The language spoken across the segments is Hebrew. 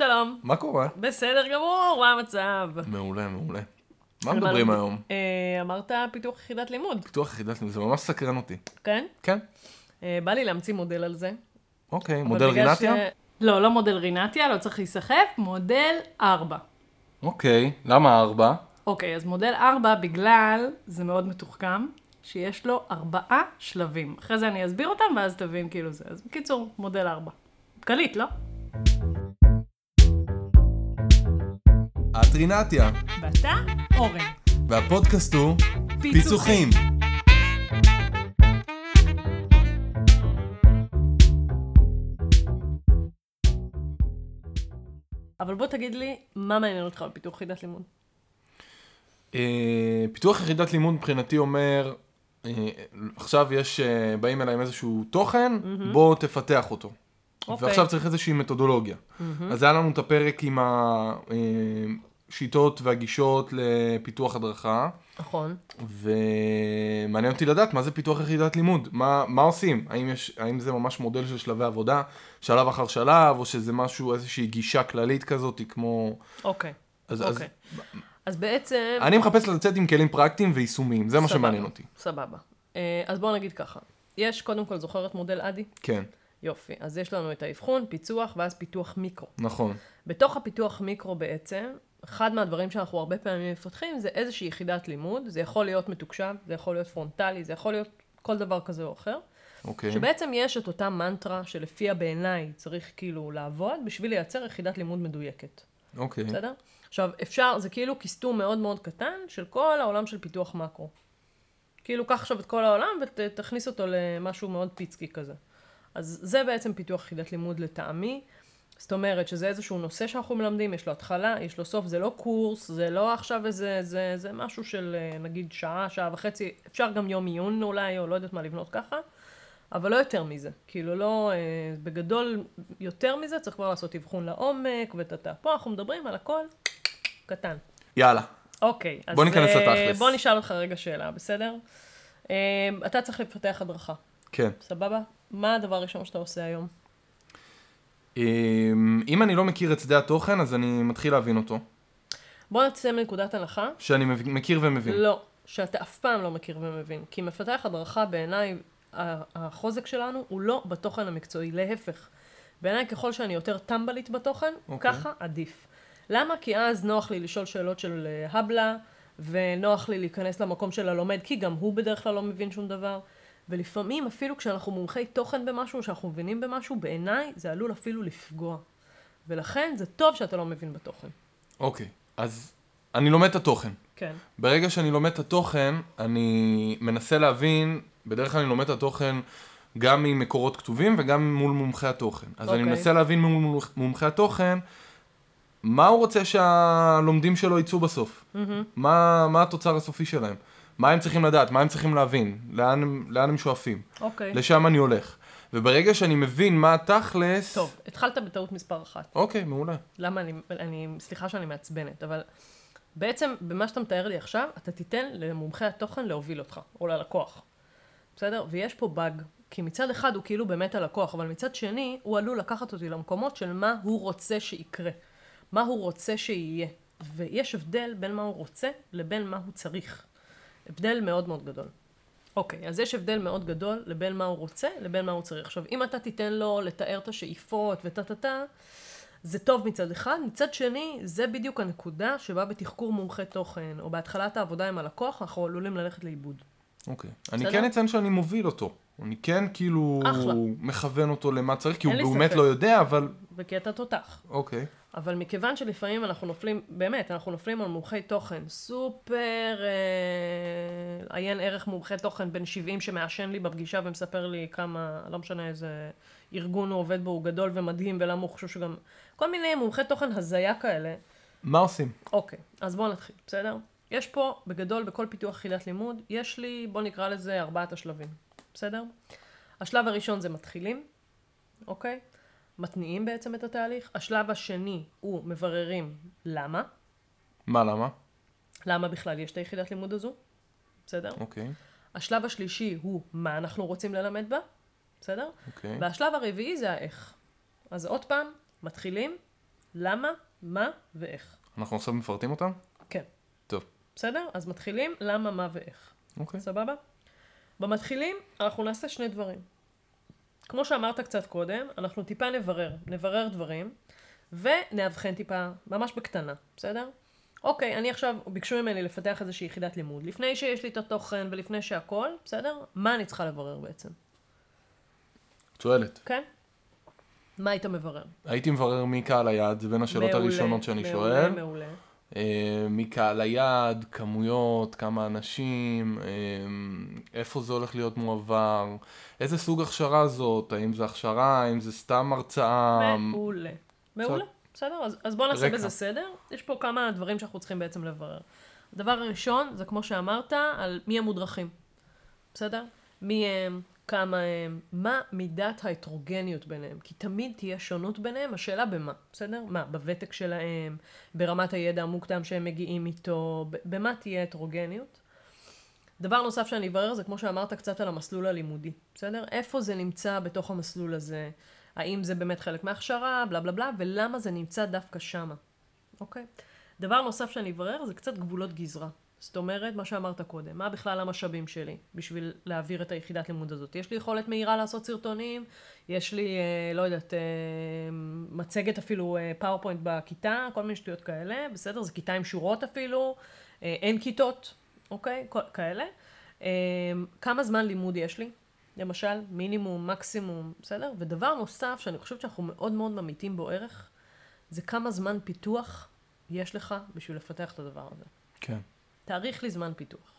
שלום. מה קורה? בסדר גמור, מה המצב? מעולה, מעולה. מה מדברים היום? אה, אמרת פיתוח יחידת לימוד, פיתוח יחידת לימוד, זה ממש סקרן אותי. כן? כן? אה, בא לי להמציא מודל על זה. אוקיי, מודל בגלל רינתיה? ש- לא, לא מודל רינתיה, לא צריך להיסחף, מודל 4. אוקיי, למה ארבע? אוקיי, אז מודל 4 בגלל, זה מאוד מתוחכם, שיש לו ארבעה שלבים. אחרי זה אני אסביר אותם ואז תבין כאילו זה. אז בקיצור, מודל 4. קליט, לא? את רינתיה, ואתה, אורן. והפודקאסט הוא פיצוחים. אבל בוא תגיד לי, מה מעניין אותך בפיתוח יחידת לימוד? אה, פיתוח יחידת לימוד מבחינתי אומר, אה, עכשיו יש, אה, באים אליי עם איזשהו תוכן, בוא תפתח אותו. אוקיי. ועכשיו צריך איזושהי מתודולוגיה. אז היה לנו את הפרק עם השיטות והגישות לפיתוח הדרכה. נכון. ומעניין אותי לדעת מה זה פיתוח יחידת לימוד, מה, מה עושים, האם, יש, האם זה ממש מודל של שלבי עבודה, שלב אחר שלב, או שזה משהו, איזושהי גישה כללית כזאת, כמו... אוקיי. אז, אוקיי. אז בעצם... אז אני מחפש לצאת עם כלים פרקטיים ויישומיים, זה מה סבבה. שמעניין אותי. סבבה. אה, אז בואו נגיד ככה. יש, קודם כל, זוכר את מודל ADDIE? כן, יופי. אז יש לנו את האבחון, פיצוח, ואז פיתוח מיקרו. נכון. בתוך הפיתוח מיקרו בעצם, אחד מהדברים שאנחנו הרבה פעמים מפתחים זה איזושהי יחידת לימוד. זה יכול להיות מתוקשב, זה יכול להיות פרונטלי, זה יכול להיות כל דבר כזה או אחר. אוקיי. שבעצם יש את אותה מנטרה שלפיה בעיניי צריך כאילו לעבוד בשביל לייצר יחידת לימוד מדויקת. אוקיי. בסדר? עכשיו, אפשר, זה כאילו כיסתום מאוד מאוד קטן של כל העולם של פיתוח מקרו. כאילו, קח עכשיו את כל העולם ותכניס אותו למשהו מאוד פיצקי כזה. אז זה בעצם פיתוח יחידת לימוד לטעמי. זאת אומרת שזה איזשהו נושא שאנחנו מלמדים, יש לו התחלה, יש לו סוף, זה לא קורס, זה לא עכשיו איזה, זה, זה משהו של אה, נגיד שעה, שעה וחצי, אפשר גם יום עיון אולי, או לא יודעת מה לבנות ככה, אבל לא יותר מזה. כאילו לא, אה, בגדול, יותר מזה צריך כבר לעשות אבחון לעומק וטאטה. פה אנחנו מדברים על הכל קטן. יאללה. אוקיי, אז בוא ניכנס אה, לתכלס. בוא נשאל אותך רגע שאלה, בסדר? אה, אתה צריך לפתח הדרכה, כן. סבבה? מה הדבר הראשון שאתה עושה היום? אמ, אם אני לא מכיר את שדה התוכן, אז אני מתחיל להבין אותו. בוא נצא מנקודת הנחה שאני מכיר ומבין. לא, שאתה אף פעם לא מכיר ומבין. כי מפתח הדרכה בעיניי, החוזק שלנו הוא לא בתוכן המקצועי, להפך. בעיניי ככל שאני יותר טמבלית בתוכן, אוקיי. ככה עדיף. למה? כי אז נוח לי לשאול שאלות של אה, הבלה, ונוח לי להיכנס למקום של הלומד, כי גם הוא בדרך כלל לא מבין שום דבר. ולפעמים אפילו כשאנחנו מומחי תוכן במשהו, שאנחנו מבינים במשהו, בעיניי זה עלול אפילו לפגוע. ולכן זה טוב שאתה לא מבין בתוכן. אוקיי. אז אני לומד את התוכן. כן. ברגע שאני לומד את התוכן, אני מנסה להבין, בדרך כלל אני לומד את התוכן גם ממקורות כתובים וגם מול מומחי התוכן. אז אני אוקיי. מנסה להבין מול מומחי התוכן, מה הוא רוצה שהלומדים שלו יצאו בסוף? מה, מה התוצר הסופי שלהם? מה הם צריכים לדעת? מה הם צריכים להבין? לאן, לאן הם שואפים? אוקיי. לשם אני הולך. וברגע שאני מבין מה התכלס... טוב, התחלת בטעות מספר אחת. אוקיי, מעולה. למה אני, אני, סליחה שאני מעצבנת, אבל בעצם במה שאתה מתאר לי עכשיו, אתה תיתן למומחי התוכן להוביל אותך, או ללקוח. בסדר? ויש פה באג, כי מצד אחד הוא כאילו באמת הלקוח, אבל מצד שני, הוא עלול לקחת אותי למקומות של מה הוא רוצה שיקרה. מה הוא רוצה שיהיה. ויש הבדל בין מה הוא רוצה לבין מה הוא צריך. הבדל מאוד מאוד גדול. אוקיי, אז יש הבדל מאוד גדול לבין מה הוא רוצה לבין מה הוא צריך. עכשיו, אם אתה תיתן לו לתאר את השאיפות וטה-טה-טה, זה טוב מצד אחד, מצד שני, זה בדיוק הנקודה שבה בתחקור מומחי תוכן, או בהתחלת העבודה עם הלקוח, אנחנו עלולים ללכת לאיבוד. אוקיי. אני בסדר? כן אציין שאני מוביל אותו. אני כן כאילו אחלה. מכוון אותו למה צריך, כי הוא באמת. לא יודע, אבל... אתה תותח. אוקיי. אבל מכיוון שלפעמים אנחנו נופלים, באמת, אנחנו נופלים על מומחי תוכן סופר אה, עיין ערך מומחה תוכן בן 70 שמעשן לי בפגישה ומספר לי כמה, לא משנה איזה ארגון הוא עובד בו, הוא גדול ומדהים ולמה הוא חושב שגם... כל מיני מומחי תוכן הזיה כאלה. מה עושים? אוקיי, אז בואו נתחיל, בסדר? יש פה, בגדול, בכל פיתוח יחידת לימוד, יש לי, בואו נקרא לזה ארבעת השלבים, בסדר? השלב הראשון זה מתחילים, אוקיי? מתניעים בעצם את התהליך. השלב השני הוא מבררים למה. מה, למה? למה בכלל יש את היחידת לימוד הזו, בסדר? אוקיי, השלב השלישי הוא מה אנחנו רוצים ללמד בה, בסדר? אוקיי. והשלב הרביעי זה האיך. אז עוד פעם, מתחילים, למה, מה ואיך. אנחנו עכשיו מפרטים אותם? כן. טוב. בסדר? אז מתחילים למה, מה ואיך. אוקיי. סבבה? במתחילים, אנחנו נעשה שני דברים. כמו שאמרת קצת קודם, אנחנו טיפה נברר, נברר דברים, ונאבחן טיפה, ממש בקטנה, בסדר? אוקיי, אני עכשיו, ביקשו ממני לפתח איזושהי יחידת לימוד. לפני שיש לי את התוכן ולפני שהכל, בסדר? מה אני צריכה לברר בעצם? את שואלת. כן? מה היית מברר? הייתי מברר מי קהל היעד, זה בין השאלות מעולה, הראשונות שאני מעולה, שואל. מעולה. אה, מי קהל היעד, כמויות, כמה אנשים, אה, איפה זה הולך להיות מועבר, איזה סוג הכשרה זאת, האם זה הכשרה, האם זה סתם הרצאה. מעולה. מעולה, בסדר? אז, אז בואו נעשה רקע. בזה סדר. יש פה כמה דברים שאנחנו צריכים בעצם לברר. הדבר הראשון זה כמו שאמרת, על מי המודרכים. בסדר? מי הם, כמה הם, מה מידת ההטרוגניות ביניהם. כי תמיד תהיה שונות ביניהם, השאלה במה, בסדר? מה, בוותק שלהם, ברמת הידע המוקדם שהם מגיעים איתו, במה תהיה הטרוגניות. דבר נוסף שאני אברר זה כמו שאמרת קצת על המסלול הלימודי, בסדר? איפה זה נמצא בתוך המסלול הזה? האם זה באמת חלק מההכשרה, בלה בלה בלה, ולמה זה נמצא דווקא שמה, אוקיי? דבר נוסף שאני אברר זה קצת גבולות גזרה. זאת אומרת, מה שאמרת קודם, מה בכלל המשאבים שלי בשביל להעביר את היחידת לימוד הזאת? יש לי יכולת מהירה לעשות סרטונים, יש לי, אה, לא יודעת, אה, מצגת אפילו אה, PowerPoint בכיתה, כל מיני שטויות כאלה, בסדר? זה כיתה עם שורות אפילו, אין כיתות, אוקיי? כאלה. כמה זמן לימוד יש לי? למשל, מינימום, מקסימום, בסדר? ודבר נוסף שאני חושבת שאנחנו מאוד מאוד ממיתים בו ערך, זה כמה זמן פיתוח יש לך בשביל לפתח את הדבר הזה. כן, תאריך לי זמן פיתוח.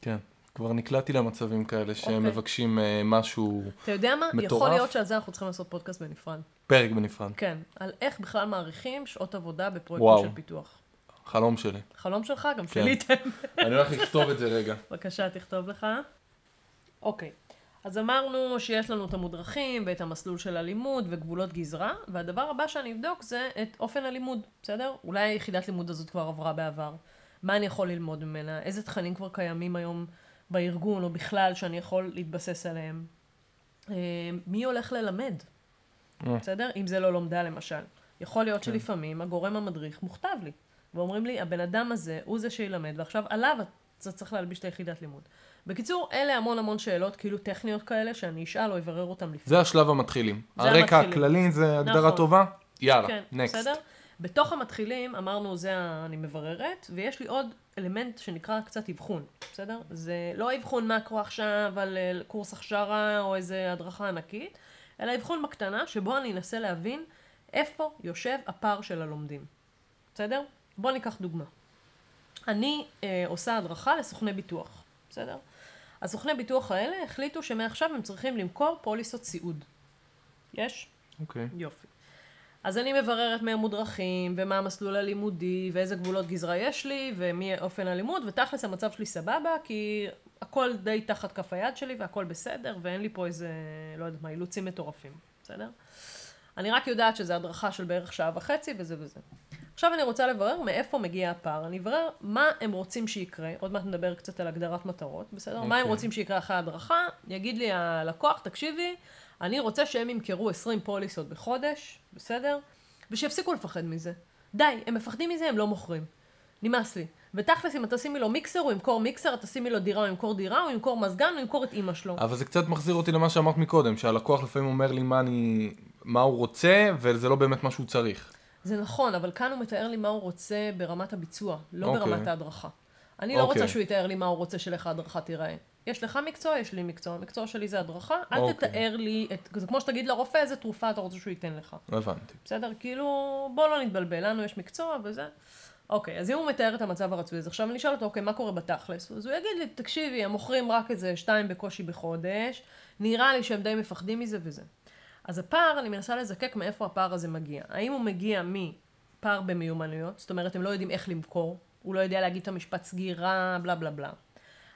כן. כבר נקלעתי למצבים כאלה שהם אוקיי. מבקשים אה, משהו, אתה יודע מה? מטורף. יכול להיות שעל זה אנחנו צריכים לעשות פודקאסט בנפרד. פרק בנפרד. כן, על איך בכלל מעריכים שעות עבודה בפרויקטים וואו. של פיתוח. חלום שלי. חלום שלך, גם כן. שלי תן. אני הולך לכתוב את זה רגע. בבקשה, תכתוב לך. אוקיי, אז אמרנו שיש לנו את המודרכים ואת המסלול של הלימוד וגבולות גזרה, והדבר הבא שאני אבדוק זה את אופן הלימוד, בסדר? אולי היחידת לימוד הזאת כבר עברה בעבר. מה אני יכול ללמוד ממנה? איזה תכנים כבר קיימים היום בארגון או בכלל שאני יכול להתבסס עליהם? אה, מי הולך ללמד? אה. בסדר? אם זה לא לומדה למשל. יכול להיות שלפעמים הגורם המדריך מוכתב לי, ואומרים לי, הבן אדם הזה הוא זה שילמד, ועכשיו עליו אתה צריך להלביש את היחידת לימוד. בקיצור, אלה המון המון שאלות, כאילו טכניות כאלה, שאני אשאל או אברר אותם לפני. זה השלב המתחילים. זה הרקע המתחילים. הכללי זה הגדרה נכון. טובה? יאללה, כן, נקסט. בסדר? בתוך המתחילים, אמרנו, זה אני מבררת, ויש לי עוד אלמנט שנקרא קצת אבחון, בסדר? זה לא אבחון מקרו עכשיו על אה, קורס הכשרה או איזה הדרכה ענקית, אלא אבחון בקטנה, שבו אני אנסה להבין איפה יושב הפער של הלומדים, בסדר? בואו ניקח דוגמה. אני אה, עושה הדרכה לסוכני ביטוח, בסדר? הסוכני ביטוח האלה החליטו שמעכשיו הם צריכים למכור פוליסות סיעוד. יש? אוקיי. יופי. אז אני מבררת מי המודרכים, ומה המסלול הלימודי, ואיזה גבולות גזרה יש לי, ומי אופן הלימוד, ותכלס המצב שלי סבבה, כי הכל די תחת כף היד שלי, והכל בסדר, ואין לי פה איזה, לא יודעת מה, אילוצים מטורפים, בסדר? אני רק יודעת שזה הדרכה של בערך שעה וחצי, וזה וזה. עכשיו אני רוצה לברר מאיפה מגיע הפער. אני אברר מה הם רוצים שיקרה, עוד מעט נדבר קצת על הגדרת מטרות, בסדר? מה הם אוקיי. רוצים שיקרה אחרי ההדרכה, יגיד לי הלקוח, תקשיבי, אני רוצה שהם ימכרו 20 פוליסות בחודש, בסדר? ושיפסיקו לפחד מזה. די, הם מפחדים מזה, הם לא מוכרים. נמאס לי. ותכלס, אם את תשימי לו מיקסר, הוא ימכור מיקסר, את תשימי לו דירה, הוא ימכור דירה, הוא ימכור מזגן, הוא ימכור את אימא שלו. אבל זה קצת מחזיר אותי למה שאמרת מקודם, שהלקוח לפעמים אומר לי מה אני... מה הוא רוצה, וזה לא באמת מה שהוא צריך. זה נכון, אבל כאן הוא מתאר לי מה הוא רוצה ברמת הביצוע, לא אוקיי. ברמת ההדרכה. אני לא אוקיי. רוצה שהוא יתאר לי מה הוא רוצה שלך ההדרכה תיראה. יש לך מקצוע, יש לי מקצוע, המקצוע שלי זה הדרכה, אל אוקיי. תתאר לי, את, זה כמו שתגיד לרופא איזה תרופה אתה רוצה שהוא ייתן לך. הבנתי. בסדר? כאילו, בוא לא נתבלבל, לנו יש מקצוע וזה. אוקיי, אז אם הוא מתאר את המצב הרצוי, אז עכשיו אני אשאל אותו, אוקיי, מה קורה בתכלס? אז הוא יגיד לי, תקשיבי, הם מוכרים רק איזה שתיים בקושי בחודש, נראה לי שהם די מפחדים מזה וזה. אז הפער, אני מנסה לזקק מאיפה הפער הזה מגיע. האם הוא מגיע מפער במיומנויות, זאת אומרת, הם לא יודעים איך למכור, הוא לא יודע להגיד את המשפט סגירה, בלה בלה בלה.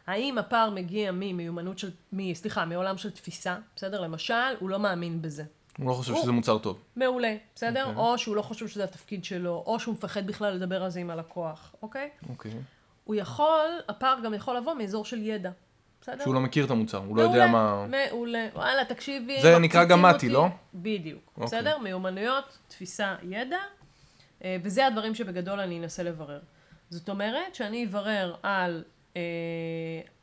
האם הפער מגיע ממיומנות של, מ, סליחה, מעולם של תפיסה, בסדר? למשל, הוא לא מאמין בזה. הוא לא חושב הוא- שזה מוצר טוב. מעולה, בסדר? אוקיי. או שהוא לא חושב שזה התפקיד שלו, או שהוא מפחד בכלל לדבר על זה עם הלקוח, אוקיי? אוקיי. הוא יכול, הפער גם יכול לבוא מאזור של ידע, בסדר? שהוא לא מכיר את המוצר, הוא לא יודע מה... מעולה, וואלה, תקשיבי, זה נקרא מפציצים גם מתי. לא? בדיוק, אוקיי. בסדר? מיומנויות, תפיסה, ידע, אה, וזה הדברים שבגדול אני אנסה לברר. זאת אומרת שאני אברר על אה,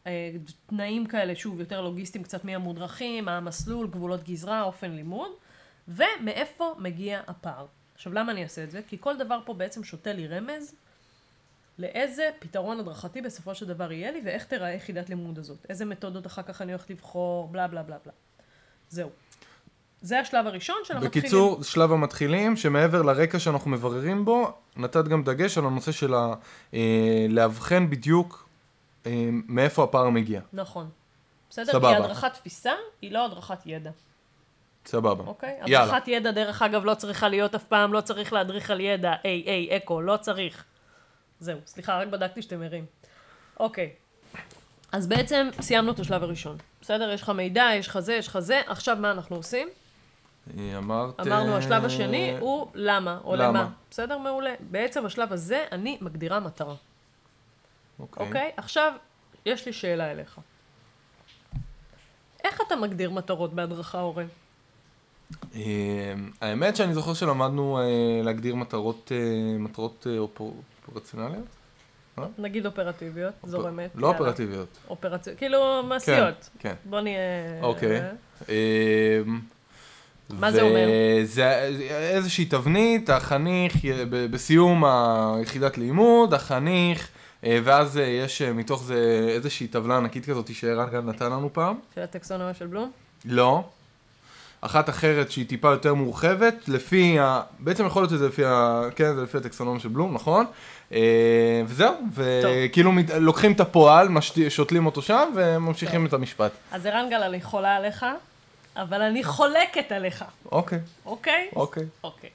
אה, תנאים כאלה, שוב, יותר לוגיסטיים, קצת מי המודרכים, מה המסלול, גבולות גזרה, אופן לימוד, ומאיפה מגיע הפער. עכשיו, למה אני אעשה את זה? כי כל דבר פה בעצם שותה לי רמז לאיזה פתרון הדרכתי בסופו של דבר יהיה לי, ואיך תיראה יחידת לימוד הזאת. איזה מתודות אחר כך אני הולכת לבחור, בלה בלה בלה בלה. זהו. זה השלב הראשון של המתחילים. בקיצור, שלב המתחילים, שמעבר לרקע שאנחנו מבררים בו, נתת גם דגש על הנושא של ה... אה, לאבחן בדיוק אה, מאיפה הפער מגיע. נכון. בסדר? סבבה. כי הדרכת תפיסה היא לא הדרכת ידע, סבבה. אוקיי? יאללה. הדרכת ידע, דרך אגב, לא צריכה להיות אף פעם, לא צריך להדריך על ידע, היי, היי, אקו, לא צריך. זהו, סליחה, רק בדקתי שאתם ערים. אוקיי. אז בעצם סיימנו את השלב הראשון. בסדר? יש לך מידע, יש לך זה, יש לך זה, עכשיו מה אנחנו עושים? אמרת... אמרנו, אה, השלב השני הוא למה, או למה. למה. בסדר? מעולה. בעצם בשלב הזה אני מגדירה מטרה. אוקיי. אוקיי? עכשיו, יש לי שאלה אליך. איך אתה מגדיר מטרות בהדרכה הורה? אה, האמת שאני זוכר שלמדנו אה, להגדיר מטרות, מטרות אופר- אופרציונליות? נגיד אופרטיביות, זורמת. לא. אופרטיביות. אופרציות, כאילו מעשיות. כן. בוא נהיה... אוקיי. אה, אמ, מה זה אומר? זה איזושהי תבנית, החניך, בסיום היחידת לימוד, החניך, אה, ואז אה, יש אה, מתוך זה איזושהי טבלה ענקית כזאת שערן גם נתן לנו פעם. של הטקסונומיה של בלום? לא. אחת אחרת שהיא טיפה יותר מורחבת, לפי ה... בעצם יכול להיות שזה לפי ה... כן, זה לפי הטקסונומיה של בלום, נכון? אה, וזהו, וכאילו מת... לוקחים את הפועל, משת... שותלים אותו שם, וממשיכים טוב. את המשפט. אז ערן גל, אני חולה עליך, אבל אני חולקת עליך, אוקיי, אוקיי? אוקיי. אוקיי.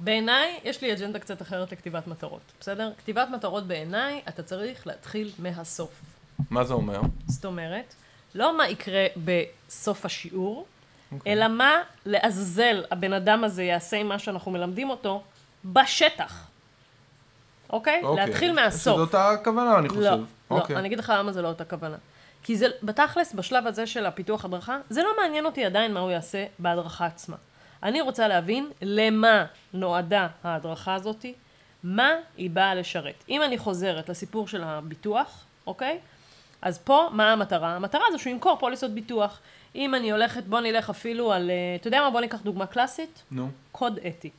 בעיניי, יש לי אג'נדה קצת אחרת לכתיבת מטרות, בסדר? כתיבת מטרות בעיניי, אתה צריך להתחיל מהסוף. מה זה אומר? זאת אומרת, לא מה יקרה בסוף השיעור, אוקיי. אלא מה לעזאזל הבן אדם הזה יעשה עם מה שאנחנו מלמדים אותו בשטח. אוקיי? אוקיי. להתחיל מהסוף. שזאת הכוונה, אני חושב. לא, לא, אוקיי. אני אגיד לך למה זה לא אותה כוונה. כי זה, בתכלס, בשלב הזה של הפיתוח הדרכה, זה לא מעניין אותי עדיין מה הוא יעשה בהדרכה עצמה. אני רוצה להבין למה נועדה ההדרכה הזאתי, מה היא באה לשרת. אם אני חוזרת לסיפור של הביטוח, אוקיי? אז פה, מה המטרה? המטרה זה שהוא ימכור פוליסות ביטוח. אם אני הולכת, בוא נלך אפילו על, אה, אתה יודע מה? בוא ניקח דוגמה קלאסית, נו, קוד אתי.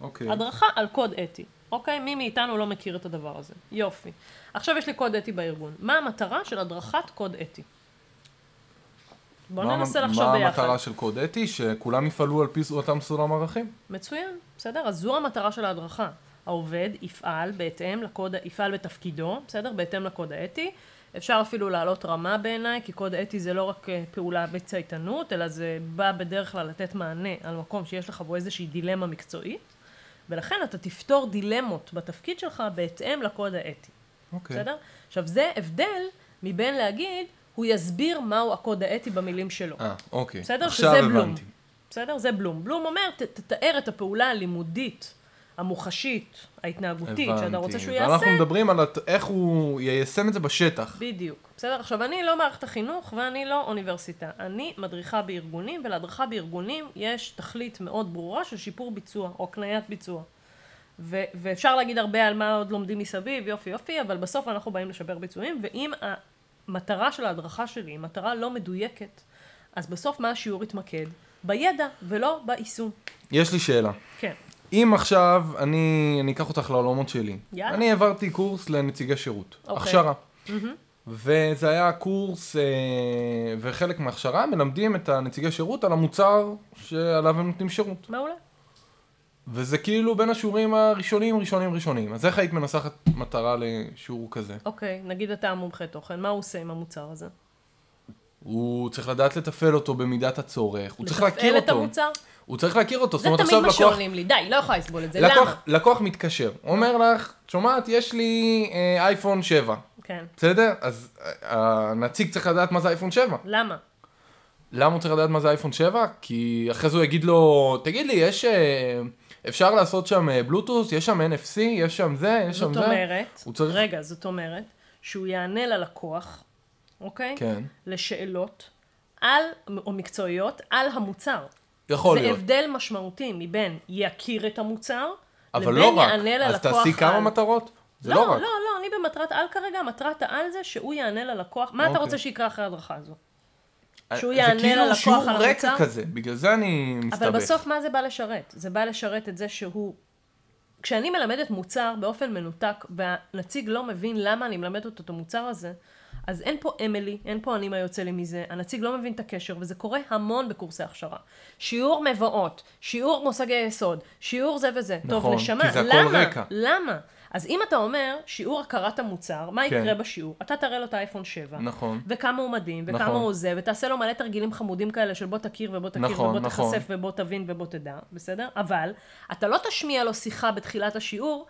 אוקיי. הדרכה על קוד אתי, אוקיי? מי מאיתנו לא מכיר את הדבר הזה. יופי. עכשיו יש לי קוד אתי בארגון. מה המטרה של הדרכת קוד אתי? בואו מה- ננסה לחשוב מה ביחד. המטרה של קוד אתי? שכולם יפעלו על פי אותם סולם ערכים? מצוין, בסדר? אז זו המטרה של ההדרכה. העובד יפעל בהתאם לקוד, יפעל בתפקידו, בסדר? בהתאם לקוד האתי. אפשר אפילו לעלות רמה בעיניי, כי קוד אתי זה לא רק אה, פעולה בצייתנות, אלא זה בא בדרך כלל לתת מענה על מקום שיש לך בו איזושהי דילמה מקצועית, ולכן אתה תפתור דילמות בתפקיד שלך בהתאם לקוד האתי. אוקיי. בסדר? עכשיו זה הבדל מבין להגיד, הוא יסביר מהו הקוד האתי במילים שלו. אה, אוקיי. בסדר? עכשיו שזה בלום. הבנתי. בסדר? זה בלום. בלום אומר, תתאר את הפעולה הלימודית, המוחשית, ההתנהגותית, שאתה רוצה שהוא יעשה. ואנחנו מדברים על הת- איך הוא יישם את זה בשטח. בדיוק. בסדר? עכשיו, אני לא מערכת החינוך ואני לא אוניברסיטה. אני מדריכה בארגונים, ולהדרכה בארגונים יש תכלית מאוד ברורה של שיפור ביצוע, או הקניית ביצוע. ו- ואפשר להגיד הרבה על מה עוד לומדים מסביב, יופי יופי, אבל בסוף אנחנו באים לשפר ביצועים, ואם המטרה של ההדרכה שלי היא מטרה לא מדויקת, אז בסוף מה השיעור יתמקד? בידע ולא ביישום. יש לי שאלה. כן. אם עכשיו אני, אני אקח אותך לעולמות שלי. יאללה. אני העברתי קורס לנציגי שירות. אוקיי. הכשרה. וזה היה קורס, אה, וחלק מההכשרה מלמדים את הנציגי שירות על המוצר שעליו הם נותנים שירות. מעולה. וזה כאילו בין השיעורים הראשונים, ראשונים, ראשונים. אז איך היית מנסחת מטרה לשיעור כזה? אוקיי, נגיד אתה המומחה תוכן, מה הוא עושה עם המוצר הזה? הוא צריך לדעת לתפעל אותו במידת הצורך, הוא צריך להכיר לתפעל את אותו. המוצר? הוא צריך להכיר אותו. זאת זה אומרת, תמיד עכשיו מה לקוח, שעונים לי. די, לא יכולה לסבול את זה. לקוח, למה? לקוח מתקשר, אומר לך, שומעת, יש לי אה, אייפון 7, כן. בסדר? אז אה, הנציג צריך לדעת מה זה אייפון 7. למה? למה הוא צריך לדעת מה זה אייפון 7? כי אחרי זה הוא יגיד לו, תגיד לי, יש... אה, אפשר לעשות שם אה, בלוטוס, יש שם NFC, יש שם זה, יש שם זאת זה. אומרת, הוא צריך- רגע, זאת אומרת, שהוא יענה ללקוח, אוקיי? כן, לשאלות על, או מקצועיות, על המוצר. יכול זה להיות. הבדל משמעותי מבין יכיר את המוצר, אבל לבין לא. יענה אז ללקוח תעשי כמה על. מטרות. זה לא, לא לא, רק. לא, אני במטרת על כרגע, מטרת העל זה שהוא יענה ללקוח. מה אתה אוקיי. רוצה שיקרה אחרי ההדרכה הזו? שהוא זה יענה כאילו ללקוח שיעור על רקע המוצר? כזה, בגלל זה אני מסתבך. אבל בסוף מה זה בא לשרת? זה בא לשרת את זה שהוא... כשאני מלמדת מוצר באופן מנותק, והנציג לא מבין למה אני מלמדת אותו את המוצר הזה, אז אין פה אמילי, אין פה אני מה יוצא לי מזה, הנציג לא מבין את הקשר, וזה קורה המון בקורסי הכשרה. שיעור מבואות, שיעור מושגי יסוד, שיעור זה וזה. נכון, טוב, נשמה, כי זה הכל למה? רקע. למה? אז אם אתה אומר שיעור הכרת המוצר, מה כן. יקרה בשיעור? אתה תראה לו את האייפון 7. נכון. וכמה הוא מדהים, וכמה נכון. הוא זה, ותעשה לו מלא תרגילים חמודים כאלה של בוא תכיר ובוא תכיר נכון, ובוא נכון. תיחשף ובוא תבין ובוא תדע, בסדר? אבל אתה לא תשמיע לו שיחה בתחילת השיעור,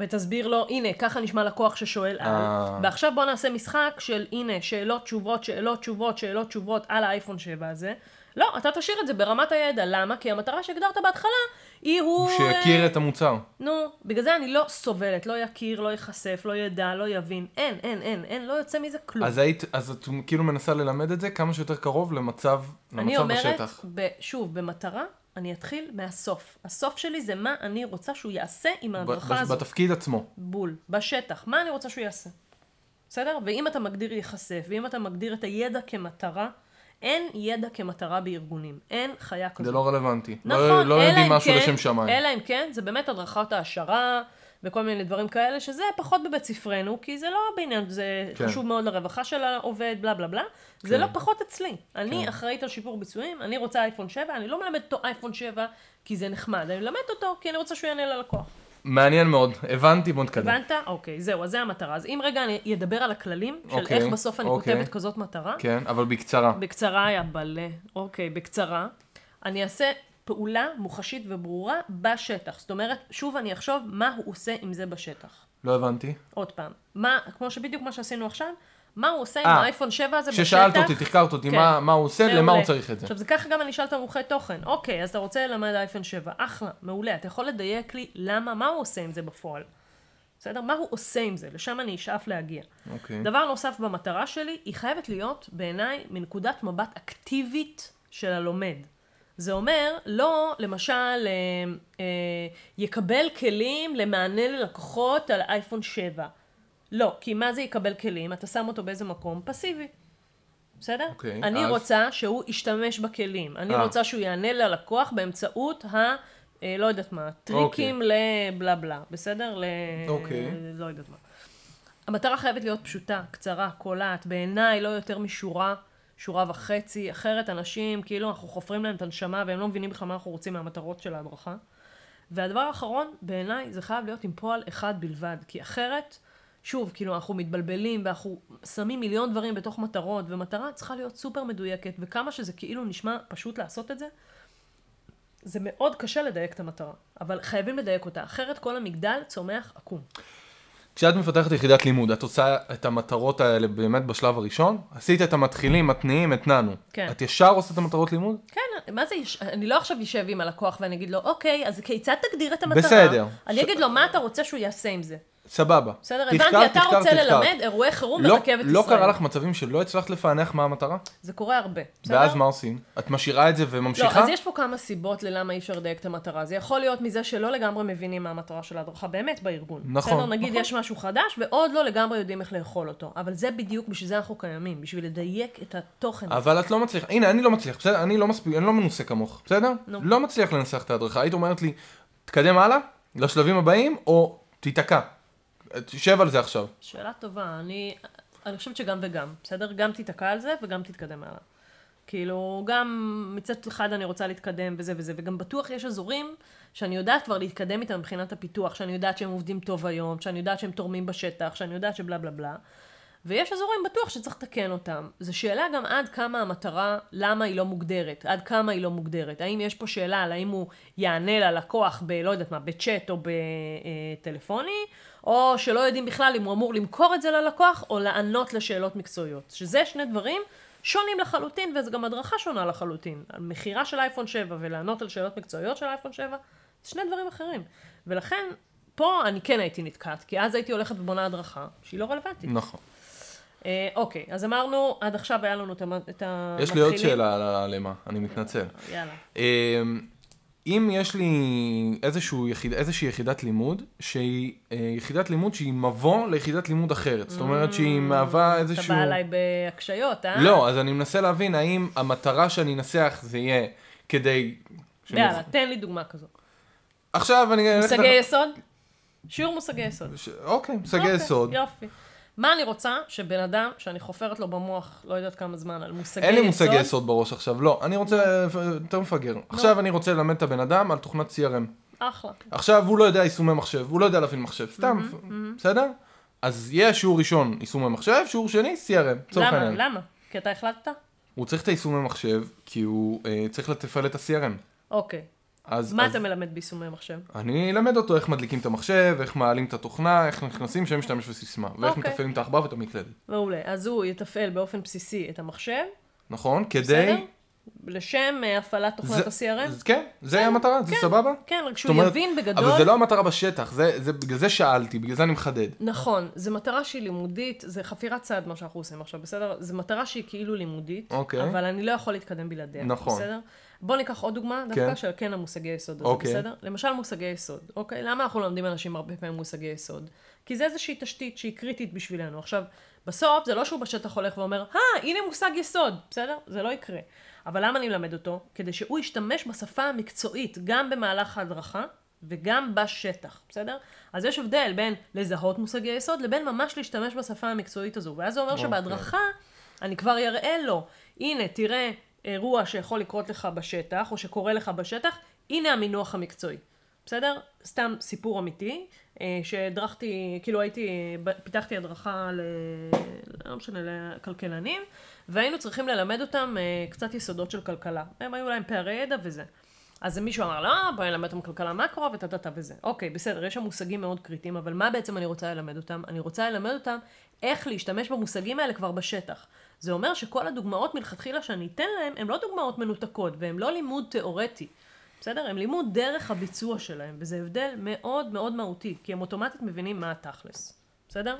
ותסביר לו, הנה, ככה נשמע לקוח ששואל על, אה. ועכשיו בוא נעשה משחק של, הנה, שאלות, תשובות, שאלות, תשובות, שאלות, תשובות על האייפון 7 הזה. לא, אתה תשאיר את זה ברמת הידע, למה? כי המטרה שהגדרת בהתחלה, היא הוא... שיכיר אה, את המוצר. נו, בגלל זה אני לא סובלת, לא יכיר, לא ייחשף, לא ידע, לא יבין, אין, אין, אין, אין, לא יוצא מזה כלום. אז היית, אז את כאילו מנסה ללמד את זה כמה שיותר קרוב למצב, אני למצב אומרת, בשטח. ב, שוב, במטרה, אני אתחיל מהסוף. הסוף שלי זה מה אני רוצה שהוא יעשה עם ההדרכה הזאת. בתפקיד עצמו. בול, בשטח. מה אני רוצה שהוא יעשה? בסדר? ואם אתה מגדיר ייחשף, ואם אתה מגדיר את הידע כמטרה, אין ידע כמטרה בארגונים. אין חיה כזאת. זה לא רלוונטי. נכון, לא, לא אלא יודעים אם משהו כן- לשם שמיים. אלא אם כן, זה באמת הדרכת העשרה וכל מיני דברים כאלה, שזה פחות בבית ספרנו, כי זה לא בעניין, זה כן. חשוב מאוד לרווחה של העובד, בלה בלה בלה. זה כן. לא פחות אצלי. אני כן. אחראית על שיפור ביצועים, אני רוצה אייפון 7, אני לא מלמדת אותו אייפון 7 כי זה נחמד, אני מלמדת אותו כי אני רוצה שהוא יענה ללקוח. מעניין מאוד. הבנתי, בוא נתקדם. הבנת? אוקיי, זהו, אז זה המטרה. אז אם רגע אני אדבר על הכללים, של אוקיי, איך בסוף אני אוקיי. כותבת כזאת מטרה, כן, אבל בקצרה. בקצרה היה בלה. אוקיי, בקצרה. אני אעשה פעולה מוחשית וברורה בשטח. זאת אומרת, שוב אני אחשוב מה הוא עושה עם זה בשטח. לא הבנתי. עוד פעם. מה, כמו שבדיוק מה שעשינו עכשיו, מה הוא עושה עם אה, האייפון 7 הזה בשטח. כששאלת אותי, תחקרת אותי, כן. מה- מה הוא עושה, מעולה. למה הוא צריך את זה. עכשיו, זה ככה גם אני אשאל את המומחי תוכן. אוקיי, אז אתה רוצה ללמד אייפון 7, אחלה, מעולה. אתה יכול לדייק לי למה, מה הוא עושה עם זה בפועל. בסדר? מה הוא עושה עם זה? לשם אני אשאף להגיע. אוקיי. דבר נוסף במטרה שלי, היא חייבת להיות בעיניי מנקודת מבט אקטיבית של הלומד. זה אומר, לא למשל אה, אה, יקבל כלים למענה ללקוחות על אייפון 7. לא, כי מה זה יקבל כלים? אתה שם אותו באיזה מקום פסיבי. בסדר? אוקיי, אני אז? רוצה שהוא ישתמש בכלים. אני אה. רוצה שהוא יענה ללקוח באמצעות ה... אה, לא יודעת מה, טריקים לבלה בלה, בסדר? ל... אוקיי. לא יודעת מה. המטרה חייבת להיות פשוטה, קצרה, קולעת, בעיניי לא יותר משורה, שורה וחצי, אחרת אנשים, כאילו אנחנו חופרים להם את הנשמה והם לא מבינים בכלל מה אנחנו רוצים מהמטרות של ההדרכה. והדבר האחרון, בעיניי, זה חייב להיות עם פועל אחד בלבד, כי אחרת, שוב, כאילו אנחנו מתבלבלים ואנחנו שמים מיליון דברים בתוך מטרות, ומטרה צריכה להיות סופר מדויקת, וכמה שזה כאילו נשמע פשוט לעשות את זה, זה מאוד קשה לדייק את המטרה, אבל חייבים לדייק אותה, אחרת כל המגדל צומח עקום. כשאת מפתחת יחידת לימוד, את עושה את המטרות האלה באמת בשלב הראשון? עשית את המתחילים, מתניעים, התנענו. כן. את ישר עושה את המטרות לימוד? כן, מה זה, יש- אני לא עכשיו אשב עם הלקוח ואני אגיד לו, אוקיי, אז כיצד תגדיר את המטרה? בסדר. אני אגיד לו, מה אתה רוצה שהוא יעשה עם זה? סבבה. בסדר, תחקרת, הבנתי, אתה תחקרת, רוצה תחקרת. ללמד אירועי חירום לא, ברכבת ישראל. לא קרה לך מצבים שלא הצלחת לפענח מה המטרה? זה קורה הרבה, בסדר? ואז מה עושים? את משאירה את זה לא, וממשיכה? אז יש פה כמה סיבות ללמה אי אפשר לדייק את המטרה. זה יכול להיות מזה שלא לגמרי מבינים מה המטרה של ההדרכה באמת בארגון. נכון, בסדר, נגיד נכון. יש משהו חדש ועוד לא לגמרי יודעים איך לאכול אותו. אבל זה בדיוק, בשביל זה אנחנו קיימים, בשביל לדייק את התוכן. אבל את לא מצליחה, הנה אני לא מצליח, בסדר? אני לא מספיק, אני לא מנוסה כמוך, בסדר? נו. לא מצליח לנסח את ההדרכה, היית אומרת לי, תתקדם הלאה, לשלבים הבאים, או תיתקע. תשב על זה עכשיו. שאלה טובה, אני, אני חושבת שגם וגם, בסדר? גם תיתקע על זה וגם תתקדם הלאה. כאילו, גם מצד אחד אני רוצה להתקדם וזה וזה, וגם בטוח יש אזורים שאני יודעת כבר להתקדם איתם מבחינת הפיתוח, שאני יודעת שהם עובדים טוב היום, שאני יודעת שהם תורמים בשטח, שאני יודעת שבלה בלה בלה. ויש אזורים בטוח שצריך לתקן אותם. זו שאלה גם עד כמה המטרה, למה היא לא מוגדרת, עד כמה היא לא מוגדרת. האם יש פה שאלה על האם הוא יענה ללקוח ב... לא יודעת מה, בצ'אט או בטלפוני, או שלא יודעים בכלל אם הוא אמור למכור את זה ללקוח, או לענות לשאלות מקצועיות. שזה שני דברים שונים לחלוטין, וזו גם הדרכה שונה לחלוטין. על מכירה של אייפון 7 ולענות על שאלות מקצועיות של אייפון 7, זה שני דברים אחרים. ולכן, פה אני כן הייתי נתקעת, כי אז הייתי הולכת ובונה הדרכה שהיא לא רלוונטית. נכון. אה, אוקיי, אז אמרנו, עד עכשיו היה לנו את המ- את המתחילים. יש לי עוד שאלה על הלמה, אני מתנצל. יאללה. אמ, אם יש לי איזשהו יחיד, איזושהי יחידת לימוד, שהיא אה, יחידת לימוד שהיא מבוא ליחידת לימוד אחרת. זאת אומרת שהיא מהווה איזשהו... אתה בא אליי בהקשיות, אה? לא, אז אני מנסה להבין האם המטרה שאני אנסח זה יהיה כדי... יאללה, תן לי דוגמה כזו. עכשיו אני... מושגי יסוד? שיעור מושגי יסוד. ש- אוקיי, מושגי אוקיי, יסוד. יופי. מה אני רוצה? שבן אדם שאני חופרת לו במוח, לא יודעת כמה זמן, על מושגי יסוד. אין לי מושגי יסוד בראש עכשיו, לא. אני רוצה יותר מפגר. עכשיו אני רוצה ללמד את הבן אדם על תוכנת CRM. אחלה. עכשיו הוא לא יודע יישומי מחשב, הוא לא יודע להפעיל מחשב, סתם, בסדר? אז יהיה שיעור ראשון יישומי מחשב, שיעור שני CRM, לצורך למה? העניין. למה? כי אתה החלטת? הוא צריך את היישומי מחשב, כי הוא אה, צריך לתפעל את ה-CRM. אוקיי. אז, מה אז אתה מלמד ביישומי מחשב? אני אלמד אותו איך מדליקים את המחשב, איך מעלים את התוכנה, איך נכנסים, שם משתמש בסיסמה, ואיך אוקיי. מתפעלים את העכבר ואת המקלדת. מעולה. אז הוא יתפעל באופן בסיסי את המחשב, נכון? בסדר? כדי... לשם אה, הפעלת תוכנת זה- ה-CRM? אז כן, זה המטרה, זה סבבה? כן, רק שהוא אומרת, יבין בגדול. אבל זה לא המטרה בשטח, זה, זה, בגלל זה שאלתי, בגלל זה אני מחדד. נכון, זו מטרה שהיא לימודית, זה חפירת צעד מה שאנחנו עושים עכשיו, בסדר? זו מטרה שהיא כאילו לימודית, אוקיי. אבל אני לא יכול להתקדם בלעדיה, נכון. בסדר? בוא ניקח עוד דוגמה, דווקא כן. של כן המושגי יסוד הזה, אוקיי. בסדר? למשל מושגי יסוד, אוקיי? למה אנחנו לומדים אנשים הרבה פעמים מושגי יסוד? כי זה איזושהי תשתית שהיא קריטית בשבילנו. עכשיו, בסוף זה לא שהוא בשטח הולך ואומר, אה, הנה מושג יסוד, בסדר? זה לא יקרה. אבל למה אני מלמד אותו? כדי שהוא ישתמש בשפה המקצועית, גם במהלך ההדרכה, וגם בשטח, בסדר? אז יש הבדל בין לזהות מושגי יסוד לבין ממש להשתמש בשפה המקצועית הזו. ואז זה אומר אוקיי. שבהדרכה אני כבר אראה לו, הנה, תראה אירוע שיכול לקרות לך בשטח, או שקורה לך בשטח, הנה המינוח המקצועי. בסדר? סתם סיפור אמיתי, אה, שהדרכתי, כאילו הייתי, פיתחתי הדרכה ל... לא משנה, לכלכלנים, והיינו צריכים ללמד אותם אה, קצת יסודות של כלכלה. הם היו להם פערי ידע וזה. אז מישהו אמר, לא, בואי נלמד אותם כלכלה מקרו וטה-טה-טה וזה. אוקיי, בסדר, יש שם מושגים מאוד קריטיים, אבל מה בעצם אני רוצה ללמד אותם? אני רוצה ללמד אותם איך להשתמש במושגים האלה כבר בשטח. זה אומר שכל הדוגמאות מלכתחילה שאני אתן להם, הן לא דוגמאות מנותקות, והן לא לימוד תיאורטי. בסדר? הם לימוד דרך הביצוע שלהם, וזה הבדל מאוד מאוד מהותי, כי הם אוטומטית מבינים מה התכלס. בסדר?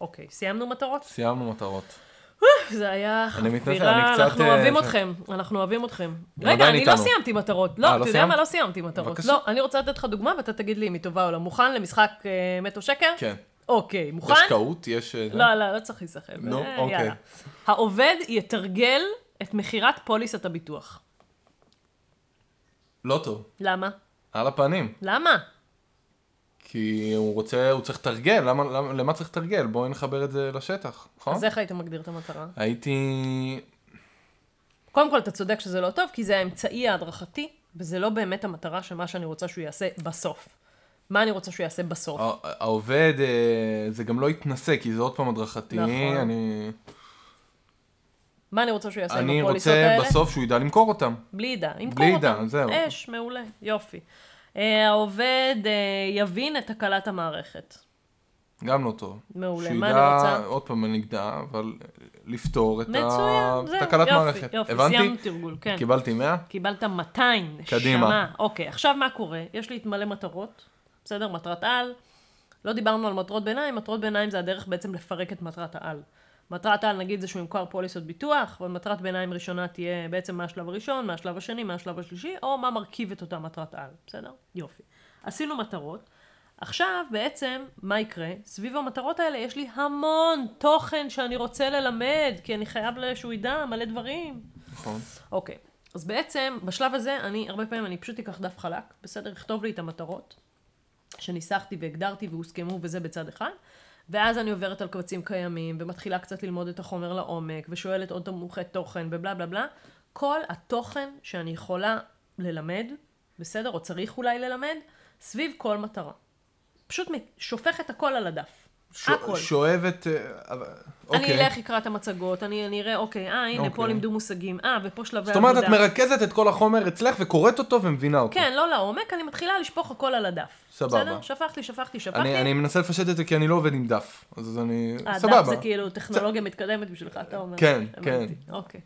אוקיי, סיימנו מטרות? סיימנו מטרות. זה היה חפירה, אנחנו אה, אוהבים אתכם, אנחנו אוהבים אתכם. רגע, אני לא. סיימתי מטרות. לא, אה, אתה לא יודע מה? לא סיימתי מטרות. לא, אני רוצה לתת לך דוגמה ואתה תגיד לי אם היא טובה או לא. מוכן למשחק אה, אמת או שקר? כן. אוקיי, מוכן? יש טעות, יש... אה, זה? לא, לא, לא צריך להיסחף. נו, אה, אוקיי. העובד יתרגל את מכירת פוליסת הביטוח. לא טוב. למה? על הפנים. למה? כי הוא רוצה, הוא צריך לתרגל, למה, למה, למה צריך לתרגל? בואי נחבר את זה לשטח, נכון? אז איך היית מגדיר את המטרה? הייתי... קודם כל, אתה צודק שזה לא טוב, כי זה האמצעי ההדרכתי, וזה לא באמת המטרה של מה שאני רוצה שהוא יעשה בסוף. מה אני רוצה שהוא יעשה בסוף? הע- העובד, אה, זה גם לא יתנסה, כי זה עוד פעם הדרכתי. נכון. אני, מה אני רוצה שהוא יעשה עם אני הפוליסות רוצה האלה? בסוף שהוא ידע למכור אותם. בלי ידע, ימכור בלי אותם. ידע, זהו. אש, מעולה, יופי. אה, העובד אה, יבין את תקלת המערכת. גם לא טוב. מעולה, מה אני רוצה? עוד פעם אני אגדע, אבל לפתור את מצוין, זהו, יופי, מערכת. יופי, הבנתי? סיימנו תרגול, כן. קיבלתי 100? קיבלת 200, נשמה. קדימה. אוקיי, עכשיו מה קורה? יש לי מלא מטרות, בסדר? מטרת על. לא דיברנו על מטרות ביניים, מטרות ביניים זה הדרך בעצם לפרק את מטרת העל. מטרת העל נגיד זה שהוא ימכר פוליסות ביטוח, ומטרת ביניים ראשונה תהיה בעצם מה השלב הראשון, מה השלב השני, מה השלב השלישי, או מה מרכיב את אותה מטרת העל, בסדר? יופי. עשינו מטרות. עכשיו בעצם, מה יקרה? סביב המטרות האלה יש לי המון תוכן שאני רוצה ללמד, כי אני חייב שהוא ידע מלא דברים. נכון. אוקיי, אז בעצם בשלב הזה, אני, הרבה פעמים אני פשוט אקח דף חלק, בסדר? אכתוב לי את המטרות שניסחתי והגדרתי והוסכמו וזה בצד אחד, ואז אני עוברת על קבצים קיימים, ומתחילה קצת ללמוד את החומר לעומק, ושואלת עוד תמוכי תוכן ובלה בלה בלה. כל התוכן שאני יכולה ללמד, בסדר? או צריך אולי ללמד, סביב כל מטרה. פשוט מ- שופכת הכל על הדף. ש- הכל. שואבת... אה, אבל- אני אוקיי. אלך אקרא את המצגות, אני, אני אראה, אוקיי, אה, הנה, פה אוקיי. לימדו מושגים, אה, ופה שלבי זאת עבודה. אומרת, את מרכזת את כל החומר אצלך וקוראת אותו ומבינה אותו. כן, לא לעומק, אני מתחילה לשפוך הכל על הדף. סבבה. בסדר? שפכתי, שפכתי, שפכתי. אני, אני מנסה לפשט את זה כי אני לא עובד עם דף, אז אני... הדף סבבה. זה כאילו טכנולוגיה מתקדמת בשבילך, אתה אומר. כן, הבנתי, אוקיי.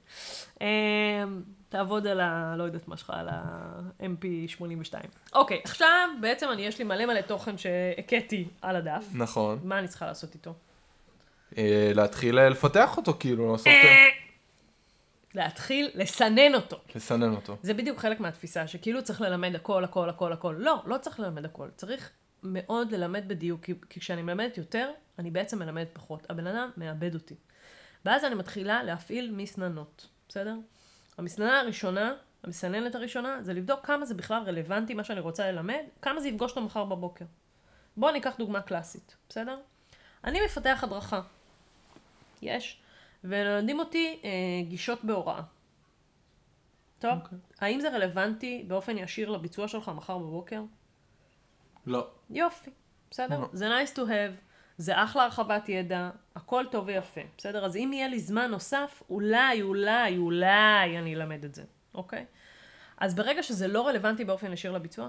תעבוד על ה... לא יודעת מה שלך, על ה-MP82. אוקיי, עכשיו בעצם אני, יש לי מלא מלא תוכן שהכיתי על הדף. נכון. מה אני צריכה לעשות איתו? אה, להתחיל אה, לפתח אותו, כאילו, לעשות... אה, להתחיל לסנן אותו. לסנן אותו. זה בדיוק חלק מהתפיסה, שכאילו צריך ללמד הכל, הכל, הכל, הכל. לא, לא צריך ללמד הכל. צריך מאוד ללמד בדיוק, כי, כי כשאני מלמדת יותר, אני בעצם מלמדת פחות. הבן אדם מאבד אותי. ואז אני מתחילה להפעיל מסננות, בסדר? המסננה הראשונה, המסננת הראשונה, זה לבדוק כמה זה בכלל רלוונטי, מה שאני רוצה ללמד, כמה זה יפגוש אותו מחר בבוקר. בואו ניקח דוגמה קלאסית, בסדר? אני מפתח הדרכה. יש. ולומדים אותי אה, גישות בהוראה. טוב, okay. האם זה רלוונטי באופן ישיר לביצוע שלך מחר בבוקר? לא. יופי, בסדר? לא. זה nice to have, זה אחלה הרחבת ידע, הכל טוב ויפה, בסדר? אז אם יהיה לי זמן נוסף, אולי, אולי, אולי אני אלמד את זה, אוקיי? אז ברגע שזה לא רלוונטי באופן ישיר לביצוע,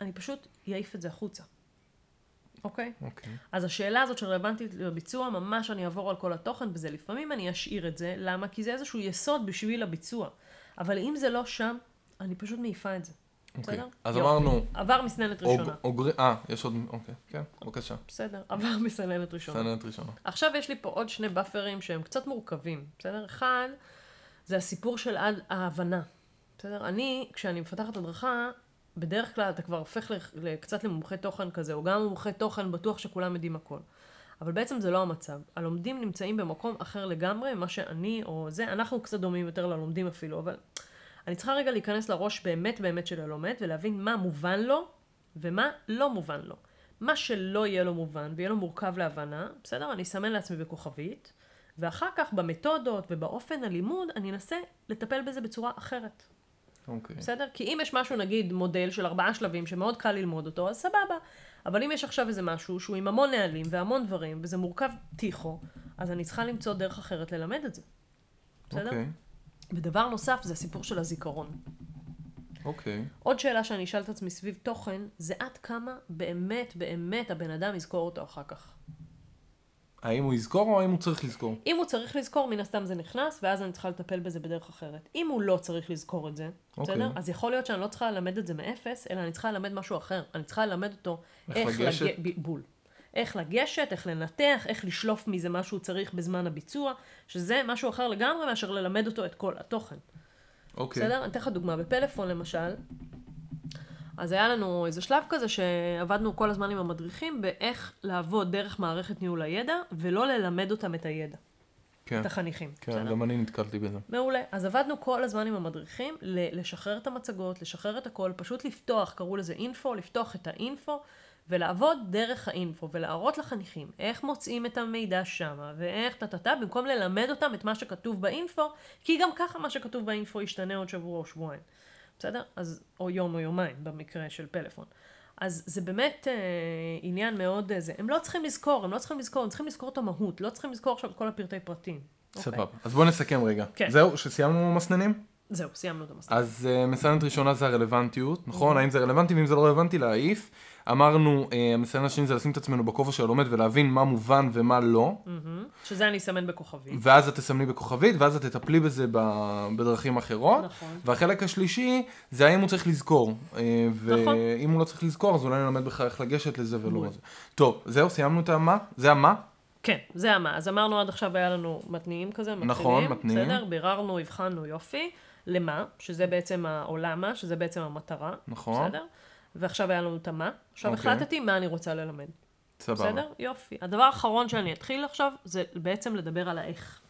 אני פשוט אעיף את זה החוצה. אוקיי? אוקיי. אז השאלה הזאת שרלוונטית לביצוע, ממש אני אעבור על כל התוכן וזה. לפעמים אני אשאיר את זה, למה? כי זה איזשהו יסוד בשביל הביצוע. אבל אם זה לא שם, אני פשוט מעיפה את זה. אוקיי. בסדר? אז. אמרנו, עבר מסננת ראשונה. אה, יש עוד, אוקיי, כן, בבקשה. בסדר, עבר מסננת ראשונה. סננת ראשונה. עכשיו יש לי פה עוד שני באפרים שהם קצת מורכבים, בסדר? אחד, זה הסיפור של ההבנה. בסדר? אני, כשאני מפתחת הדרכה, בדרך כלל אתה כבר הופך קצת למומחה תוכן כזה, או גם מומחה תוכן, בטוח שכולם יודעים הכל. אבל בעצם זה לא המצב. הלומדים נמצאים במקום אחר לגמרי ממה שאני, או זה, אנחנו קצת דומים יותר ללומדים אפילו, אבל אני צריכה רגע להיכנס לראש באמת באמת של הלומד, ולהבין מה מובן לו, ומה לא מובן לו. מה שלא יהיה לו מובן, ויהיה לו מורכב להבנה, בסדר? אני אסמן לעצמי בכוכבית, ואחר כך במתודות ובאופן הלימוד, אני אנסה לטפל בזה בצורה אחרת. אוקיי. בסדר? כי אם יש משהו, נגיד, מודל של ארבעה שלבים שמאוד קל ללמוד אותו, אז סבבה. אבל אם יש עכשיו איזה משהו שהוא עם המון נהלים והמון דברים, וזה מורכב טיחו, אז אני צריכה למצוא דרך אחרת ללמד את זה. בסדר? אוקיי. ודבר נוסף זה הסיפור של הזיכרון. אוקיי. עוד שאלה שאני אשאל את עצמי סביב תוכן, זה עד כמה באמת באמת הבן אדם יזכור אותו אחר כך. האם הוא יזכור או האם הוא צריך לזכור? אם הוא צריך לזכור, מן הסתם זה נכנס, ואז אני צריכה לטפל בזה בדרך אחרת. אם הוא לא צריך לזכור את זה, אוקיי. בסדר? אז יכול להיות שאני לא צריכה ללמד את זה מאפס, אלא אני צריכה ללמד משהו אחר. אני צריכה ללמד אותו איך לגשת? לג- ב- בול. איך לגשת, איך לנתח, איך לשלוף מזה מה שהוא צריך בזמן הביצוע, שזה משהו אחר לגמרי מאשר ללמד אותו את כל התוכן. אוקיי. בסדר? אני אתן לך דוגמה. בפלאפון למשל, אז היה לנו איזה שלב כזה שעבדנו כל הזמן עם המדריכים באיך לעבוד דרך מערכת ניהול הידע, ולא ללמד אותם את הידע, כן. את החניכים. כן, בסדר? גם אני נתקלתי בזה. מעולה. אז עבדנו כל הזמן עם המדריכים, לשחרר את המצגות, לשחרר את הכל, פשוט לפתוח, קראו לזה אינפו, לפתוח את האינפו, ולעבוד דרך האינפו, ולהראות לחניכים איך מוצאים את המידע שמה, ואיך טה-טה-טה, במקום ללמד אותם את מה שכתוב באינפו, כי גם ככה מה שכתוב באינפו ישתנה עוד שבוע או שבועיים. בסדר? אז, או יום או יומיים, במקרה של פלאפון. אז זה באמת אה, עניין מאוד אה, זה. הם לא צריכים לזכור, הם לא צריכים לזכור, הם צריכים לזכור את המהות, לא צריכים לזכור עכשיו את כל הפרטי פרטים. אוקיי? סבבה. אז בואו נסכם רגע. כן. זהו, שסיימנו מסננים? זהו, סיימנו את המסע. אז uh, מסננת ראשונה זה הרלוונטיות. נכון? האם זה רלוונטי, ואם זה לא רלוונטי, להעיף. אמרנו, uh, המסננת השני זה לשים את עצמנו בכובע של הלומד ולהבין מה מובן ומה לא. שזה אני אסמן בכוכבית. ואז את תסמני בכוכבית, ואז את תטפלי בזה בדרכים אחרות. נכון. והחלק השלישי, זה האם הוא צריך לזכור. אה, נכון. ואם הוא לא צריך לזכור, אז אולי נלמד בכלל איך לגשת לזה ולא. לזה. טוב, זהו, סיימנו את המה? זה המה? כן, זה המה. אז אמרנו עד עכשיו היה לנו מתניעים כזה, מתחילים. נכון, מתניעים. בסדר, ביררנו, הבחנו, יופי. למה, שזה בעצם העולמה, שזה בעצם המטרה. נכון. בסדר? ועכשיו היה לנו את המה. עכשיו אוקיי. החלטתי מה אני רוצה ללמד. סבבה. בסדר? יופי. הדבר האחרון שאני אתחיל עכשיו, זה בעצם לדבר על האיך.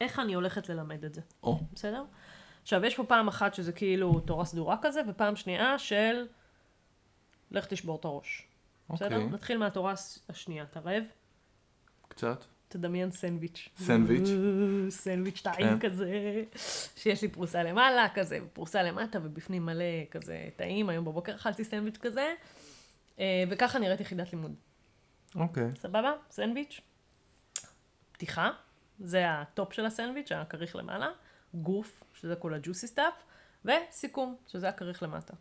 איך אני הולכת ללמד את זה. או, בסדר? עכשיו, יש פה פעם אחת שזה כאילו תורה סדורה כזה, ופעם שנייה של לך תשבור את הראש. בסדר? אוקיי. נתחיל מהתורה השנייה. אתה רעב? קצת. תדמיין סנדוויץ'. סנדוויץ'. סנדוויץ' טעים כן. כזה, שיש לי פרוסה למעלה כזה, ופרוסה למטה, ובפנים מלא כזה טעים. היום בבוקר אכלתי סנדוויץ' כזה, אה, וככה נראית יחידת לימוד. אוקיי. סבבה? סנדוויץ'. פתיחה, זה ה top של הסנדוויץ', הכריך למעלה. גוף, שזה כל ה juicy stuff. וסיכום, שזה הכריך למטה.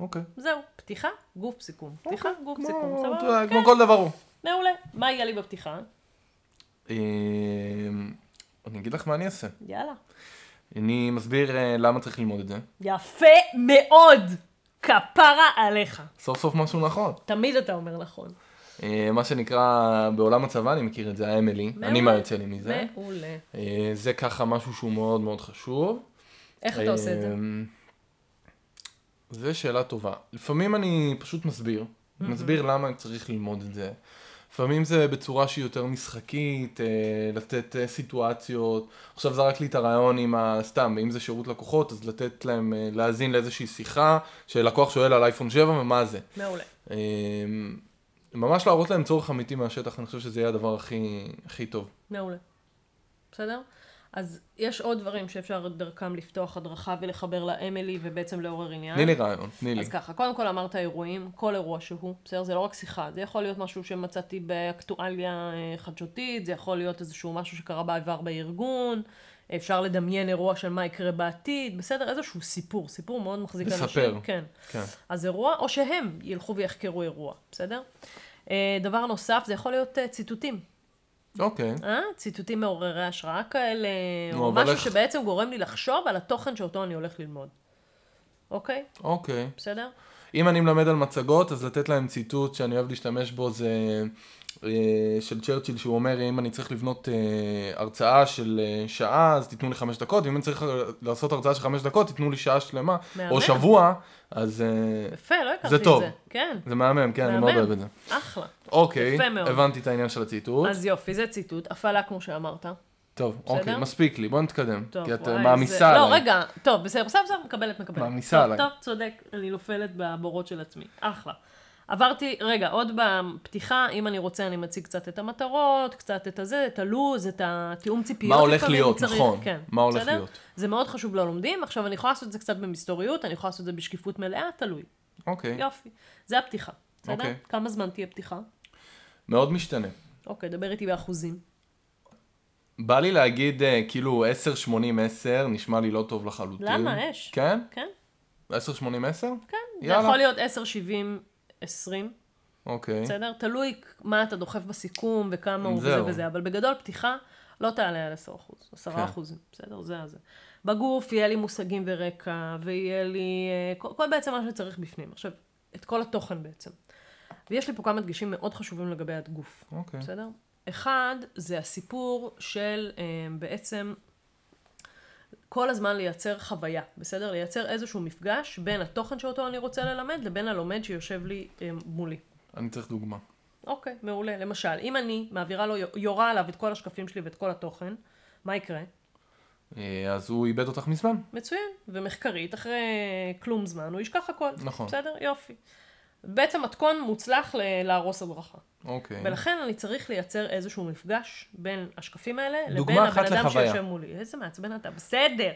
אוקיי. זהו, פתיחה, גוף, סיכום. פתיחה, גוף, כמו- סיכום. סבבה? יודע, כן, כמו כל דבר הוא. מעולה. מה יהיה לי בפתיחה? אה, אני אגיד לך מה אני אעשה. יאללה. אני מסביר אה, למה צריך ללמוד את זה. יפה מאוד! כפרה עליך. סוף סוף משהו נכון. תמיד אתה אומר נכון. אה, מה שנקרא בעולם הצבא, אני מכיר את זה, האמילי. אני מה יוצא לי מזה. מעולה. אה, זה ככה משהו שהוא מאוד מאוד חשוב. איך אתה עושה את זה? אמ, זו שאלה טובה. לפעמים אני פשוט מסביר. מסביר למה אני צריך ללמוד את זה. לפעמים זה בצורה שהיא יותר משחקית, אה, לתת אה, סיטואציות. עכשיו זרק לי את הרעיון עם ה... סתם, אם זה שירות לקוחות, אז לתת להם אה, להאזין לאיזושהי שיחה, שלקוח שואל על אייפון 7 ומה זה. מעולה. אמ, ממש להראות להם צורך אמיתי מהשטח, אני חושב שזה יהיה הדבר הכי, הכי טוב. מעולה. בסדר? אז יש עוד דברים שאפשר דרכם לפתוח הדרכה ולחבר לאמילי ובעצם לעורר עניין. תני לי רעיון, תני לי. אז ככה, קודם כל אמרת אירועים, כל אירוע שהוא, בסדר? זה לא רק שיחה, זה יכול להיות משהו שמצאתי באקטואליה אה, חדשותית, זה יכול להיות איזשהו משהו שקרה בעבר בארגון, אפשר לדמיין אירוע של מה יקרה בעתיד, בסדר? איזשהו סיפור, סיפור מאוד מחזיק לספר. אנשים. כן. כן. אז אירוע, או שהם ילכו ויחקרו אירוע, בסדר? אה, דבר נוסף, זה יכול להיות אה, ציטוטים. אוקיי. אה? ציטוטים מעוררי השראה כאלה, נו, או משהו איך- שבעצם גורם לי לחשוב על התוכן שאותו אני הולך ללמוד. אוקיי? אוקיי. בסדר? אם אני מלמד על מצגות, אז לתת להם ציטוט שאני אוהב להשתמש בו זה של צ'רצ'יל, שהוא אומר, אם אני צריך לבנות אה, הרצאה של אה, שעה, אז תיתנו לי חמש דקות, ואם אני צריך לעשות הרצאה של חמש דקות, תיתנו לי שעה שלמה, מהמם. או שבוע, אז אה, יפה, לא הכרתי זה את טוב. זה. כן, זה מהמם, כן, אני מאוד. אוהב את זה. אחלה. אוקיי, יפה מאוד. הבנתי את העניין של הציטוט. אז יופי, זה ציטוט. הפעלה כמו שאמרת. טוב, בסדר? אוקיי, מספיק לי, בוא נתקדם. טוב, כי את וואי, מעמיסה זה- עליי. לא, רגע, טוב, בסדר, בסדר, בסדר, מקבלת, מקבלת. מעמיסה טוב, עליי. טוב, צודק, אני נופלת בבורות של עצמי. אחלה. עברתי, רגע, עוד בפתיחה, אם אני רוצה, אני מציג קצת את המטרות, קצת את הזה, את הלו"ז, את התיאום ציפיות. מה הולך להיות, צריך, נכון. כן, מה הולך בסדר? להיות. זה מאוד חשוב ללומדים. עכשיו, אני יכולה לעשות את זה קצת במסתוריות, אני יכולה לעשות את זה בשקיפות מלאה, תלוי. אוקיי, יופי. זה הפתיחה, בסדר? אוקיי. כמה זמן תהיה פתיחה? מאוד משתנה. אוקיי, דבר איתי באחוזים. בא לי להגיד אה, כאילו 10-80-10, נשמע לי לא טוב לחלוטין. למה? אש. כן? כן? 10-80-10? כן. זה יאללה. יכול להיות 10, 70, 20. אוקיי. בסדר? תלוי מה אתה דוחף בסיכום וכמה הוא וזה. וזה, אבל בגדול פתיחה לא תעלה על 10 אחוז, 10 כן. אחוזים, בסדר? זה הזה. בגוף יהיה לי מושגים ורקע, ויהיה לי אה, כל, כל בעצם מה שצריך בפנים. עכשיו, את כל התוכן בעצם. ויש לי פה כמה דגשים מאוד חשובים לגבי הגוף, אוקיי. בסדר? אחד, זה הסיפור של אה, בעצם כל הזמן לייצר חוויה, בסדר? לייצר איזשהו מפגש בין התוכן שאותו אני רוצה ללמד לבין הלומד שיושב לי אה, מולי. אני צריך דוגמה. אוקיי, מעולה. למשל, אם אני מעבירה לו, יורה עליו את כל השקפים שלי ואת כל התוכן, מה יקרה? אה, אז הוא איבד אותך מזמן. מצוין. ומחקרית, אחרי כלום זמן, הוא ישכח הכל. נכון. בסדר? יופי. בעצם מתכון מוצלח ל- להרוס הדרכה. אוקיי. ולכן אני צריך לייצר איזשהו מפגש בין השקפים האלה לבין הבן אדם לחוויה. שיושב מולי. איזה מעצבן אתה, בסדר.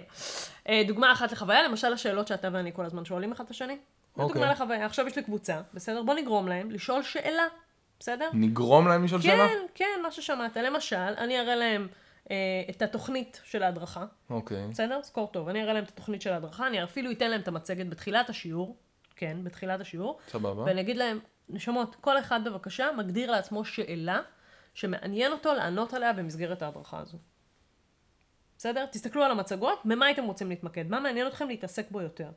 אה, דוגמה אחת לחוויה, למשל השאלות שאתה ואני כל הזמן שואלים אחד את השני. אוקיי. דוגמה לחוויה. עכשיו יש לי קבוצה, בסדר? בוא נגרום להם לשאול שאלה, בסדר? נגרום להם לשאול שאלה? כן, כן, מה ששמעת. למשל, אני אראה להם אה, את התוכנית של ההדרכה, אוקיי. בסדר? סקור טוב. אני אראה להם את התוכנית של ההדרכה, אני אפילו אתן להם את המצגת בתחילת השיעור, כן, בתחילת השיעור, סבבה. ואני אגיד להם, נשמות, כל אחד בבקשה מגדיר לעצמו שאלה שמעניין אותו לענות עליה במסגרת ההדרכה הזו. בסדר? תסתכלו על המצגות, במה הייתם רוצים להתמקד? מה מעניין אתכם להתעסק בו יותר?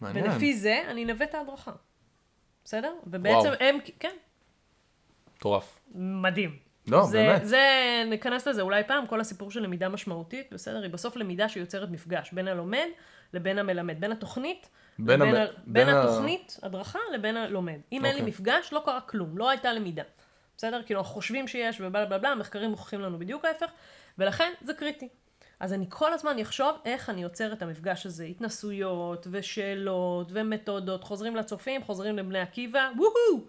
מעניין. ולפי זה אני אנווט את ההדרכה. בסדר? ובעצם וואו. הם, כן, מטורף. מדהים. לא, זה, באמת. זה, ניכנס לזה אולי פעם, כל הסיפור של למידה משמעותית, בסדר? היא בסוף למידה שיוצרת מפגש בין הלומד לבין המלמד, בין התוכנית, בין לבין ה... בין בין ה- התוכנית, הדרכה, לבין הלומד. אם אין לי אוקיי. מפגש, לא קרה כלום, לא הייתה למידה. בסדר? כאילו, אנחנו חושבים שיש ובלה בלה בלה, המחקרים מוכיחים לנו בדיוק ההפך, ולכן זה קריטי. אז אני כל הזמן אחשוב איך אני יוצר את המפגש הזה, התנסויות ושאלות ומתודות, חוזרים לצופים, חוזרים לבני עקיבא, וואו!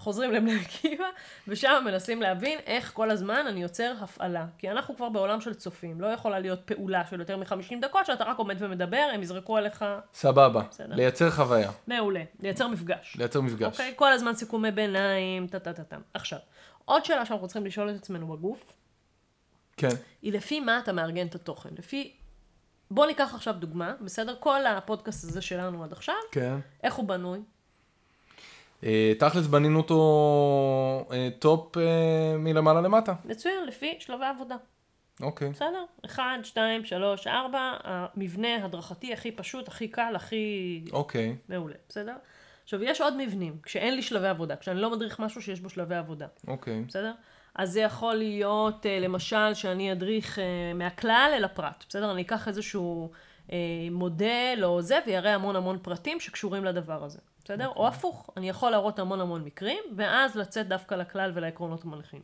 חוזרים לבני עקיבא, ושם מנסים להבין איך כל הזמן אני יוצר הפעלה. כי אנחנו כבר בעולם של צופים, לא יכולה להיות פעולה של יותר מ-50 דקות, שאתה רק עומד ומדבר, הם יזרקו עליך סבבה. בסדר. לייצר חוויה. מעולה, לייצר מפגש. לייצר מפגש. אוקיי? כל הזמן סיכומי ביניים, טה-טה-טה-טה. עכשיו, עוד שאלה שאנחנו צריכים לשאול את עצמנו בגוף, כן. היא לפי מה אתה מארגן את התוכן. לפי... בוא ניקח עכשיו דוגמה, בסדר? כל הפודקאסט הזה שלנו עד עכשיו, כן. איך הוא בנוי? אה, תכלס בנינו אותו אה, top אה, מלמעלה למטה. מצוין, לפי שלבי עבודה. אוקיי. בסדר? 1, 2, 3, 4, המבנה הדרכתי הכי פשוט, הכי קל, הכי אוקיי. מעולה, בסדר? עכשיו, יש עוד מבנים, כשאין לי שלבי עבודה, כשאני לא מדריך משהו שיש בו שלבי עבודה, אוקיי. בסדר? אז זה יכול להיות, למשל, שאני אדריך מהכלל אל הפרט, בסדר? אני אקח איזשהו מודל או זה, ויראה המון המון פרטים שקשורים לדבר הזה, בסדר? או הפוך, אני יכול להראות המון המון מקרים, ואז לצאת דווקא לכלל ולעקרונות המנחים.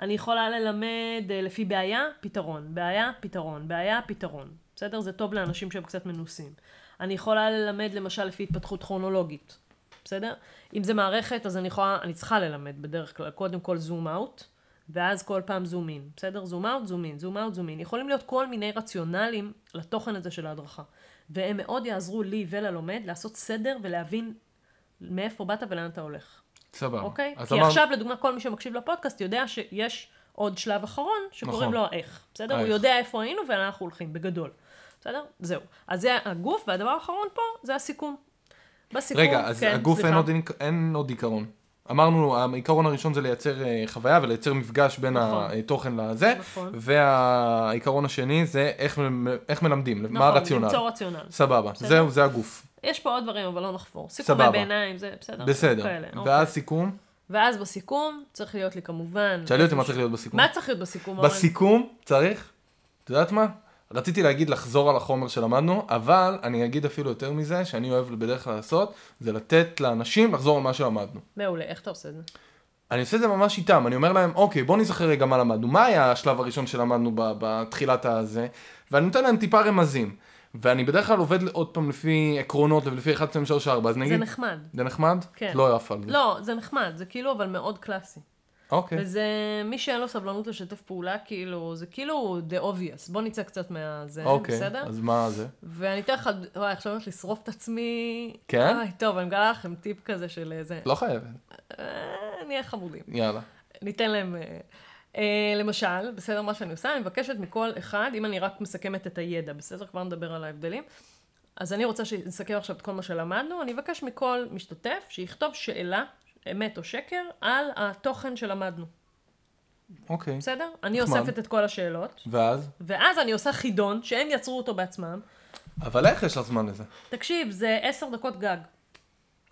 אני יכולה ללמד אה, לפי בעיה, פתרון, בעיה, פתרון, בעיה, פתרון. בסדר? זה טוב לאנשים שהם קצת מנוסים. אני יכולה ללמד למשל לפי התפתחות כרונולוגית. בסדר? אם זה מערכת, אז אני יכולה, אני צריכה ללמד בדרך כלל, קודם כל זום אאוט, ואז כל פעם זום אין. בסדר? זום אאוט, זום אין, זום אאוט, זום אין. יכולים להיות כל מיני רציונלים לתוכן הזה של ההדרכה. והם מאוד יעזרו לי וללומד לעשות סדר ולהבין מאיפה באת ולאן אתה הולך. סבבה. אוקיי? כי אמר- עכשיו, לדוגמה, כל מי שמקשיב לפודקאסט יודע שיש עוד שלב אחרון, שקוראים נכון. לו האיך. בסדר? הוא האיך. יודע איפה היינו ולאן אנחנו הולכים, בגדול. בסדר? זהו. אז זה הגוף, והדבר האחרון פה, זה הסיכום. בסיכום, רגע, אז כן, הגוף אין. עוד, אין עוד עיקרון. אמרנו, העיקרון הראשון זה לייצר אה, חוויה ולייצר מפגש בין נכון. התוכן לזה, נכון. והעיקרון השני זה איך, איך מלמדים, מה נכון, הרציונל. למצוא רציונל. סבבה? זהו, זה הגוף. יש פה עוד דברים, אבל לא נחפור. סיכומי סבבה. ביניים, זה בסדר. בסדר. כאלה, אוקיי. ואז סיכום, ואז בסיכום, צריך להיות לי כמובן... תשאלי אותי מה צריך להיות בסיכום. מה צריך להיות בסיכום, אורן? בסיכום צריך, את יודעת מה? רציתי להגיד לחזור על החומר שלמדנו, אבל אני אגיד אפילו יותר מזה, שאני אוהב בדרך כלל לעשות, זה לתת לאנשים לחזור על מה שלמדנו. מעולה, איך אתה עושה את זה? אני עושה את זה ממש איתם, אני אומר להם, אוקיי, בוא נזכר רגע מה למדנו, מה היה השלב הראשון שלמדנו בתחילת הזה, ואני נותן להם טיפה רמזים. ואני בדרך כלל עובד עוד פעם לפי עקרונות ולפי 1, 2, 3, 4, אז זה נגיד, נחמד. זה נחמד? כן. לא עף על זה. לא, זה נחמד, זה כאילו אבל מאוד קלאסי. אוקיי. וזה, מי שאין לו סבלנות לשתף פעולה, כאילו, זה כאילו the obvious. בוא נצא קצת מהזה, אוקיי, בסדר? אז מה זה? ואני אתן לך, וואי, עכשיו הולכת לשרוף את עצמי. כן? וואי, טוב, אני מגלה לכם טיפ כזה של איזה... לא חייבת. אה, נהיה חמודים. יאללה. ניתן להם... אה, אה, למשל, בסדר, מה שאני עושה, אני מבקשת מכל אחד, אם אני רק מסכמת את הידע, בסדר? כבר נדבר על ההבדלים. אז אני רוצה שנסכם עכשיו את כל מה שלמדנו, אני אבקש מכל משתתף שיכתוב שאלה, אמת או שקר, על התוכן שלמדנו. אוקיי. בסדר? אני נחמד. אוספת את כל השאלות, ואז? ואז אני עושה חידון, שהם יצרו אותו בעצמם. אבל איך יש לך זמן לזה? תקשיב, זה עשר דקות גג.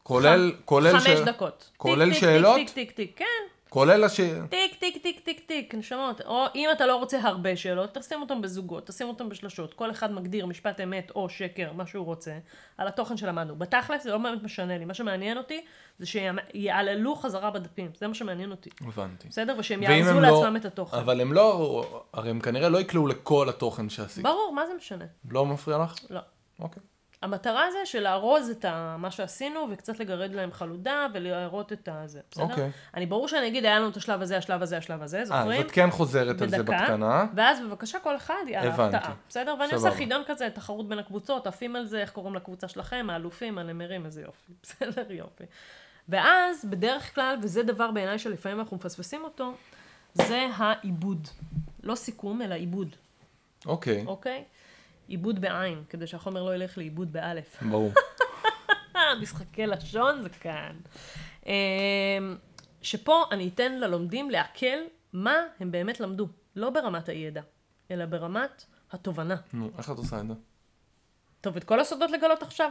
כולל, כולל חמש ש- דקות. כולל טיק, טיק, שאלות? טיק, טיק, טיק, טיק, כן. כולל הש... טיק, טיק, טיק, טיק, טיק, נשמות. או אם אתה לא רוצה הרבה שאלות, תשים אותם בזוגות, תשים אותם בשלשות. כל אחד מגדיר משפט אמת או שקר, מה שהוא רוצה, על התוכן שלמדנו. בתכלס זה לא באמת משנה לי. מה שמעניין אותי זה שיעללו חזרה בדפים. זה מה שמעניין אותי. הבנתי. בסדר? ושהם יארזו לא- לעצמם את התוכן. אבל הם לא, הרי הם כנראה לא יקלעו לכל התוכן שעשית. ברור, מה זה משנה? לא מפריע לך? לא. אוקיי. המטרה זה של לארוז את ה- מה שעשינו וקצת לגרד להם חלודה ולהראות את הזה, בסדר? אוקיי. אני ברור שאני אגיד, היה לנו את השלב הזה, השלב הזה, השלב הזה, אה, זוכרים? אז את כן חוזרת על זה בדקה, בקטנה. ואז בבקשה כל אחד יאללה. הפתעה, בסדר? ואני סבבה. עושה חידון כזה, תחרות בין הקבוצות, עפים על זה, איך קוראים לקבוצה שלכם, האלופים, הנמרים, איזה יופי, בסדר? יופי. ואז, בדרך כלל, וזה דבר בעיניי שלפעמים אנחנו מפספסים אותו, זה העיבוד. לא סיכום, אלא עיבוד, אוקיי, אוקיי? עיבוד בעין, כדי שהחומר לא ילך לאיבוד באלף. ברור. משחקי לשון זה כאן. אמ, שפה אני אתן ללומדים לעכל מה הם באמת למדו. לא ברמת הידע, אלא ברמת התובנה. נו, איך את עושה את זה? טוב, את כל הסודות לגלות עכשיו?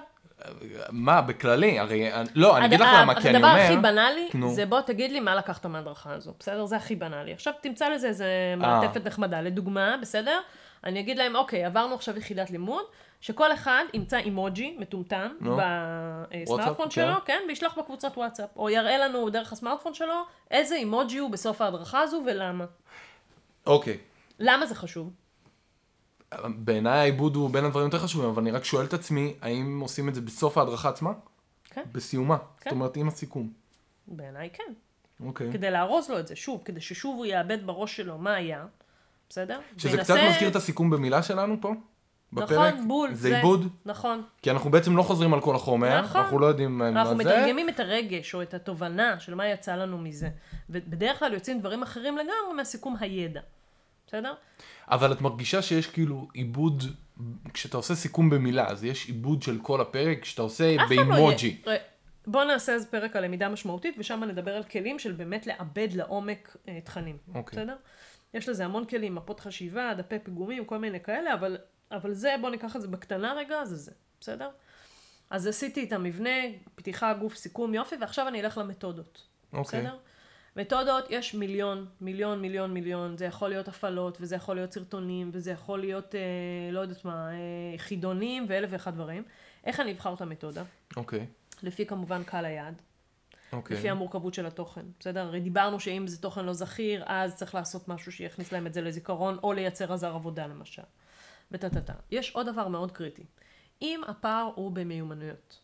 מה, בכללי? הרי, לא, אני אגיד לך למה, כי אני הדבר אומר... הכי בנאלי, נו. זה בוא תגיד לי מה לקחת מההדרכה הזו, בסדר? זה הכי בנאלי. עכשיו תמצא לזה איזה מעטפת נחמדה. לדוגמה, בסדר? אני אגיד להם, אוקיי, עברנו עכשיו יחידת לימוד, שכל אחד ימצא אימוג'י מטומטם נו. בסמארטפון וואטסאפ, שלו, כן. כן, וישלח בקבוצת וואטסאפ. או יראה לנו דרך הסמארטפון שלו איזה אימוג'י הוא בסוף ההדרכה הזו ולמה. אוקיי. למה זה חשוב? בעיניי העיבוד הוא בין הדברים יותר חשובים, אבל אני רק שואל את עצמי, האם עושים את זה בסוף ההדרכה עצמה? כן. בסיומה. כן. זאת אומרת, עם הסיכום. בעיניי כן. אוקיי. כדי לארוז לו את זה, שוב, כדי ששוב הוא יאבד בראש שלו מה היה, בסדר? שזה וינסה- קצת מזכיר את הסיכום במילה שלנו פה, בפרק. נכון, בול. זה עיבוד, נכון. כי אנחנו בעצם לא חוזרים על כל החומר, נכון. אנחנו לא יודעים מה אנחנו זה. מתרגמים את הרגש או את התובנה של מה יצא לנו מזה. ובדרך כלל יוצאים דברים אחרים לגמרי מהסיכום הידע. בסדר? אבל את מרגישה שיש כאילו עיבוד, כשאתה עושה סיכום במילה, אז יש עיבוד של כל הפרק, כשאתה עושה לא באימוג'י. ראה, בוא נעשה איזה פרק על למידה משמעותית, ושם נדבר על כלים של באמת לעבד לעומק אה, תכנים. אוקיי. בסדר? יש לזה המון כלים, מפות חשיבה, דפי פיגומים, כל מיני כאלה, אבל, אבל זה, בוא ניקח את זה בקטנה רגע, זה זה. בסדר? אז עשיתי את המבנה, פתיחה, גוף, סיכום, יופי, ועכשיו אני אלך למתודות. אוקיי. בסדר? מתודות, יש מיליון, מיליון, מיליון, מיליון. זה יכול להיות הפעלות, וזה יכול להיות סרטונים, וזה יכול להיות, אה, לא יודעת מה, אה, חידונים ואלף ואחד דברים. איך אני אבחר את המתודה? אוקיי. לפי כמובן קהל היעד. אוקיי. לפי המורכבות של התוכן, בסדר? הרי דיברנו שאם זה תוכן לא זכיר, אז צריך לעשות משהו שיכניס להם את זה לזיכרון, או לייצר עזר עבודה למשל. וטה-טה-טה. יש עוד דבר מאוד קריטי. אם הפער הוא במיומנויות,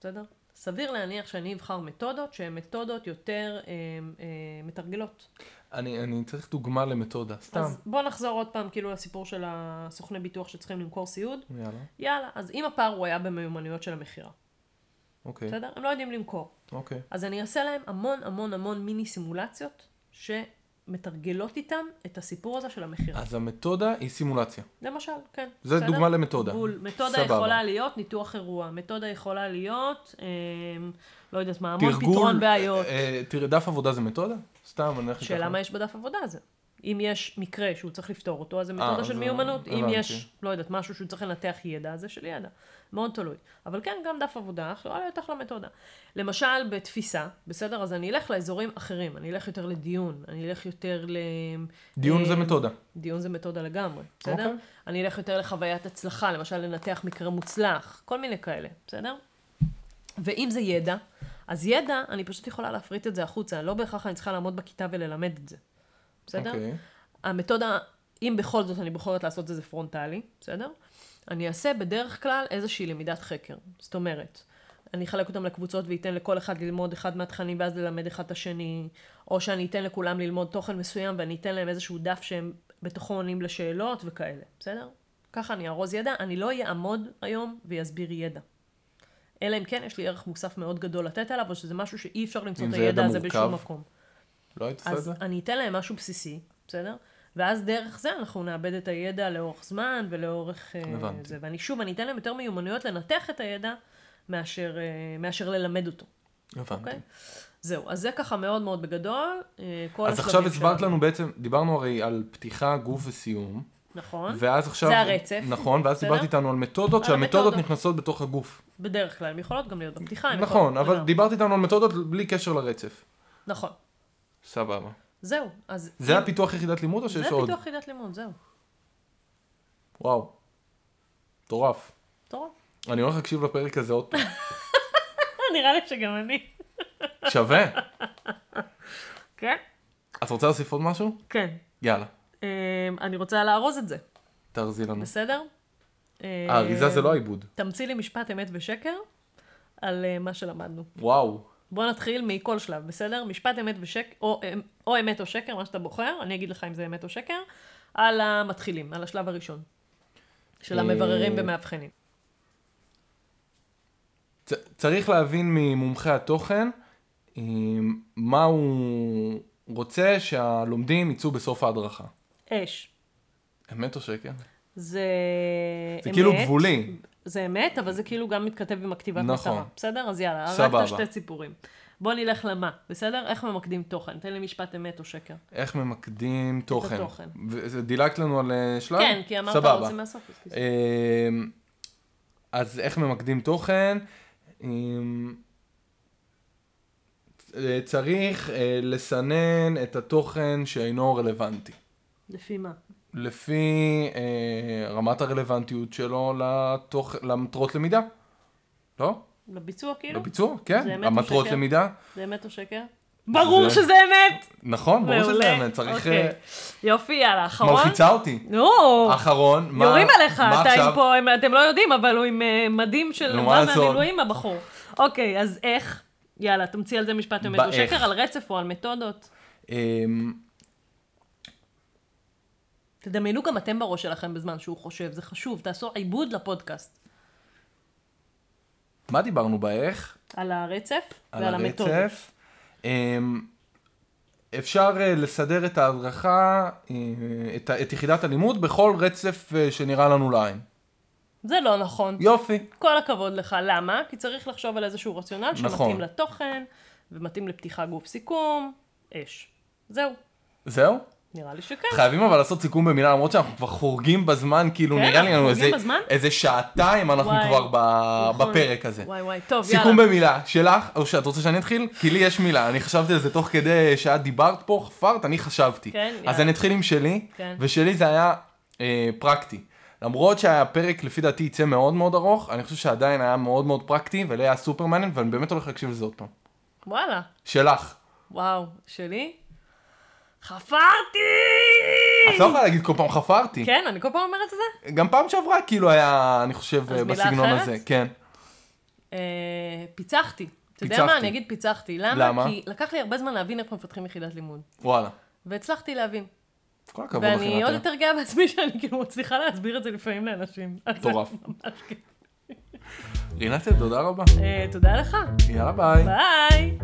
בסדר? סביר להניח שאני אבחר מתודות שהן מתודות יותר אה, אה, מתרגלות. אני, אני צריך דוגמה למתודה, סתם. אז בוא נחזור עוד פעם כאילו לסיפור של הסוכני ביטוח שצריכים למכור סיעוד. יאללה. יאללה, אז אם הפער הוא היה במיומנויות של המכירה, אוקיי. בסדר? הם לא יודעים למכור. אוקיי. אז אני אעשה להם המון המון המון מיני סימולציות שמתרגלות איתם את הסיפור הזה של המכירה. אז המתודה היא סימולציה. למשל, כן. זה בסדר? דוגמה למתודה. בול. מתודה סבבה. יכולה להיות ניתוח אירוע. מתודה יכולה להיות, אה, לא יודעת מה, המון תרגול, פתרון בעיות. אה, תראה, דף עבודה זה מתודה? סתם, אני הולך שאלה. מה יש בדף עבודה הזה. אם יש מקרה שהוא צריך לפתור אותו, אז זה אה, מתודה של מיומנות. אם. יש, לא יודעת, משהו שהוא צריך לנתח ידע, זה של ידע. מאוד תלוי. אבל כן, גם דף עבודה יכולה להיות אחלה מתודה. למשל, בתפיסה, בסדר? אז אני אלך לאזורים אחרים. אני אלך יותר לדיון, אני אלך יותר ל... דיון זה אה, מתודה. דיון זה מתודה לגמרי, בסדר? אוקיי. אני אלך יותר לחוויית הצלחה, למשל לנתח מקרה מוצלח, כל מיני כאלה, בסדר? ואם זה ידע, אז ידע, אני פשוט יכולה להפריט את זה החוצה, לא בהכרח אני צריכה לעמוד בכיתה וללמד את זה, בסדר? אוקיי. המתודה, אם בכל זאת אני בוחרת לעשות את זה פרונטלי, בסדר? אני אעשה בדרך כלל איזושהי למידת חקר. זאת אומרת, אני אחלק אותם לקבוצות ואתן לכל אחד ללמוד אחד מהתכנים ואז ללמד אחד את השני, או שאני אתן לכולם ללמוד תוכן מסוים ואני אתן להם איזשהו דף שהם בתוכו עונים לשאלות וכאלה, בסדר? ככה אני ארוז ידע, אני לא אעמוד היום ויסביר ידע. אלא אם כן יש לי ערך מוסף מאוד גדול לתת עליו, או שזה משהו שאי אפשר למצוא את זה ידע הידע הזה בשום מקום. לא היית עושה את אז זה? אני אתן להם משהו בסיסי, בסדר? ואז דרך זה אנחנו נאבד את הידע לאורך זמן ולאורך אה, הבנתי. זה. ואני שוב, אני אתן להם יותר מיומנויות לנתח את הידע מאשר, אה, מאשר ללמד אותו, הבנתי. אוקיי? זהו, אז זה ככה מאוד מאוד בגדול. אה, כל אז עכשיו הסברת. לנו בעצם, דיברנו הרי על פתיחה, גוף וסיום. נכון, ואז עכשיו... זה הרצף. נכון, ואז? דיברת איתנו על מתודות, שהמתודות המתודות. נכנסות בתוך הגוף. בדרך כלל, הן יכולות גם להיות בפתיחה. נכון, אבל. דיברת איתנו על מתודות בלי קשר לרצף. נכון, סבבה. זהו. אז זה אם- הפיתוח יחידת לימוד או שיש זה עוד? פיתוח יחידת לימוד, זהו. וואו. מטורף. טוב. אני הולך להקשיב לפרק הזה עוד פעם. נראה לי שגם אני. שווה. כן? את רוצה להוסיף עוד משהו? כן. יאללה, אה, אני רוצה לארוז את זה, תארזי לנו. בסדר? האריזה זה לא העיבוד. תמציא לי משפט אמת ושקר על uh, מה שלמדנו. וואו. בוא נתחיל מכל שלב, בסדר? משפט אמת ושקר, או, או אמת או שקר, מה שאתה בוחר, אני אגיד לך אם זה אמת או שקר, על המתחילים, על השלב הראשון. של אה, המבררים ומאבחנים. צריך להבין ממומחי התוכן אה, מה הוא רוצה שהלומדים יצאו בסוף ההדרכה. אש. אמת או שקר? זה זה אמת, כאילו גבולי. זה אמת, אבל זה כאילו גם מתכתב עם הכתיבת נכון. מטרה. בסדר? אז יאללה, את השתי ציפורים. בוא נלך למה, בסדר? איך ממקדים תוכן? תן לי משפט אמת או שקר. איך ממקדים תוכן. התוכן. וזה- דילגת לנו על אה, שלב? כן, כי אמרת סבבה. רוצים מהסוף. אז. אה, אז איך ממקדים תוכן? אה, אה, צריך אה, לסנן את התוכן שאינו רלוונטי. לפי מה? לפי אה, רמת הרלוונטיות שלו לתוך, למטרות למידה. לא? לביצוע כאילו? לביצוע, כן. המטרות? למידה. זה אמת או שקר? ברור זה- שזה אמת! נכון, ברור שזה. אמת. צריך... אוקיי. אה, יופי, יאללה, אחרון. מלחיצה אותי. נו, אחרון, מה... יורים עליך, מה אתה עכשיו? עם פה, אתם לא יודעים, אבל הוא עם אה, מדים של מה? מהמילואים הבחור. אוקיי, אז איך? יאללה, תמציא על זה משפט אמת או. שקר, על רצף או על מתודות. תדמיינו גם אתם בראש שלכם בזמן שהוא חושב, זה חשוב, תעשו עיבוד לפודקאסט. מה דיברנו באיך? על הרצף על ועל. הרצף. אמ, אפשר אה, לסדר את ההדרכה, אה, את את יחידת הלימוד, בכל רצף אה, שנראה לנו לעין. זה לא נכון. יופי. כל הכבוד לך. למה? כי צריך לחשוב על איזשהו רציונל שמתאים נכון. לתוכן, ומתאים לפתיחה גוף סיכום, אש. זהו. זהו? נראה לי שכן. חייבים אבל לעשות סיכום במילה, למרות שאנחנו כבר חורגים בזמן, כאילו כן, נראה לי לנו איזה? איזה שעתיים אנחנו וואי, כבר ב- נכון. בפרק הזה. וואי וואי, טוב, סיכום יאללה. במילה, שלך, או שאת רוצה שאני אתחיל? כי לי יש מילה, אני חשבתי על זה תוך כדי שאת דיברת פה, חפרת, אני חשבתי. כן, אז יאללה. אני אתחיל עם שלי, כן. ושלי זה היה אה, פרקטי. למרות שהפרק לפי דעתי יצא מאוד מאוד ארוך, אני חושב שעדיין היה מאוד מאוד פרקטי, ולי היה סופר מעניין, ואני באמת הולך להקשיב לזה עוד פעם. וואלה. שלך. וואו, שלי? חפרתי! את לא יכולה להגיד כל פעם חפרתי. כן, אני כל פעם אומרת את זה? גם פעם שעברה כאילו היה, אני חושב, בסגנון? הזה. כן. אה, פיצחתי. אתה יודע. מה? אני אגיד פיצחתי. למה? למה? כי לקח לי הרבה זמן להבין איך מפתחים יחידת לימוד. וואלה. והצלחתי להבין. כל הכבוד לכם. ואני עוד. יותר גאה בעצמי שאני כאילו מצליחה להסביר את זה לפעמים לאנשים. מטורף. רינת, תודה רבה. אה, תודה לך. יאללה ביי. ביי.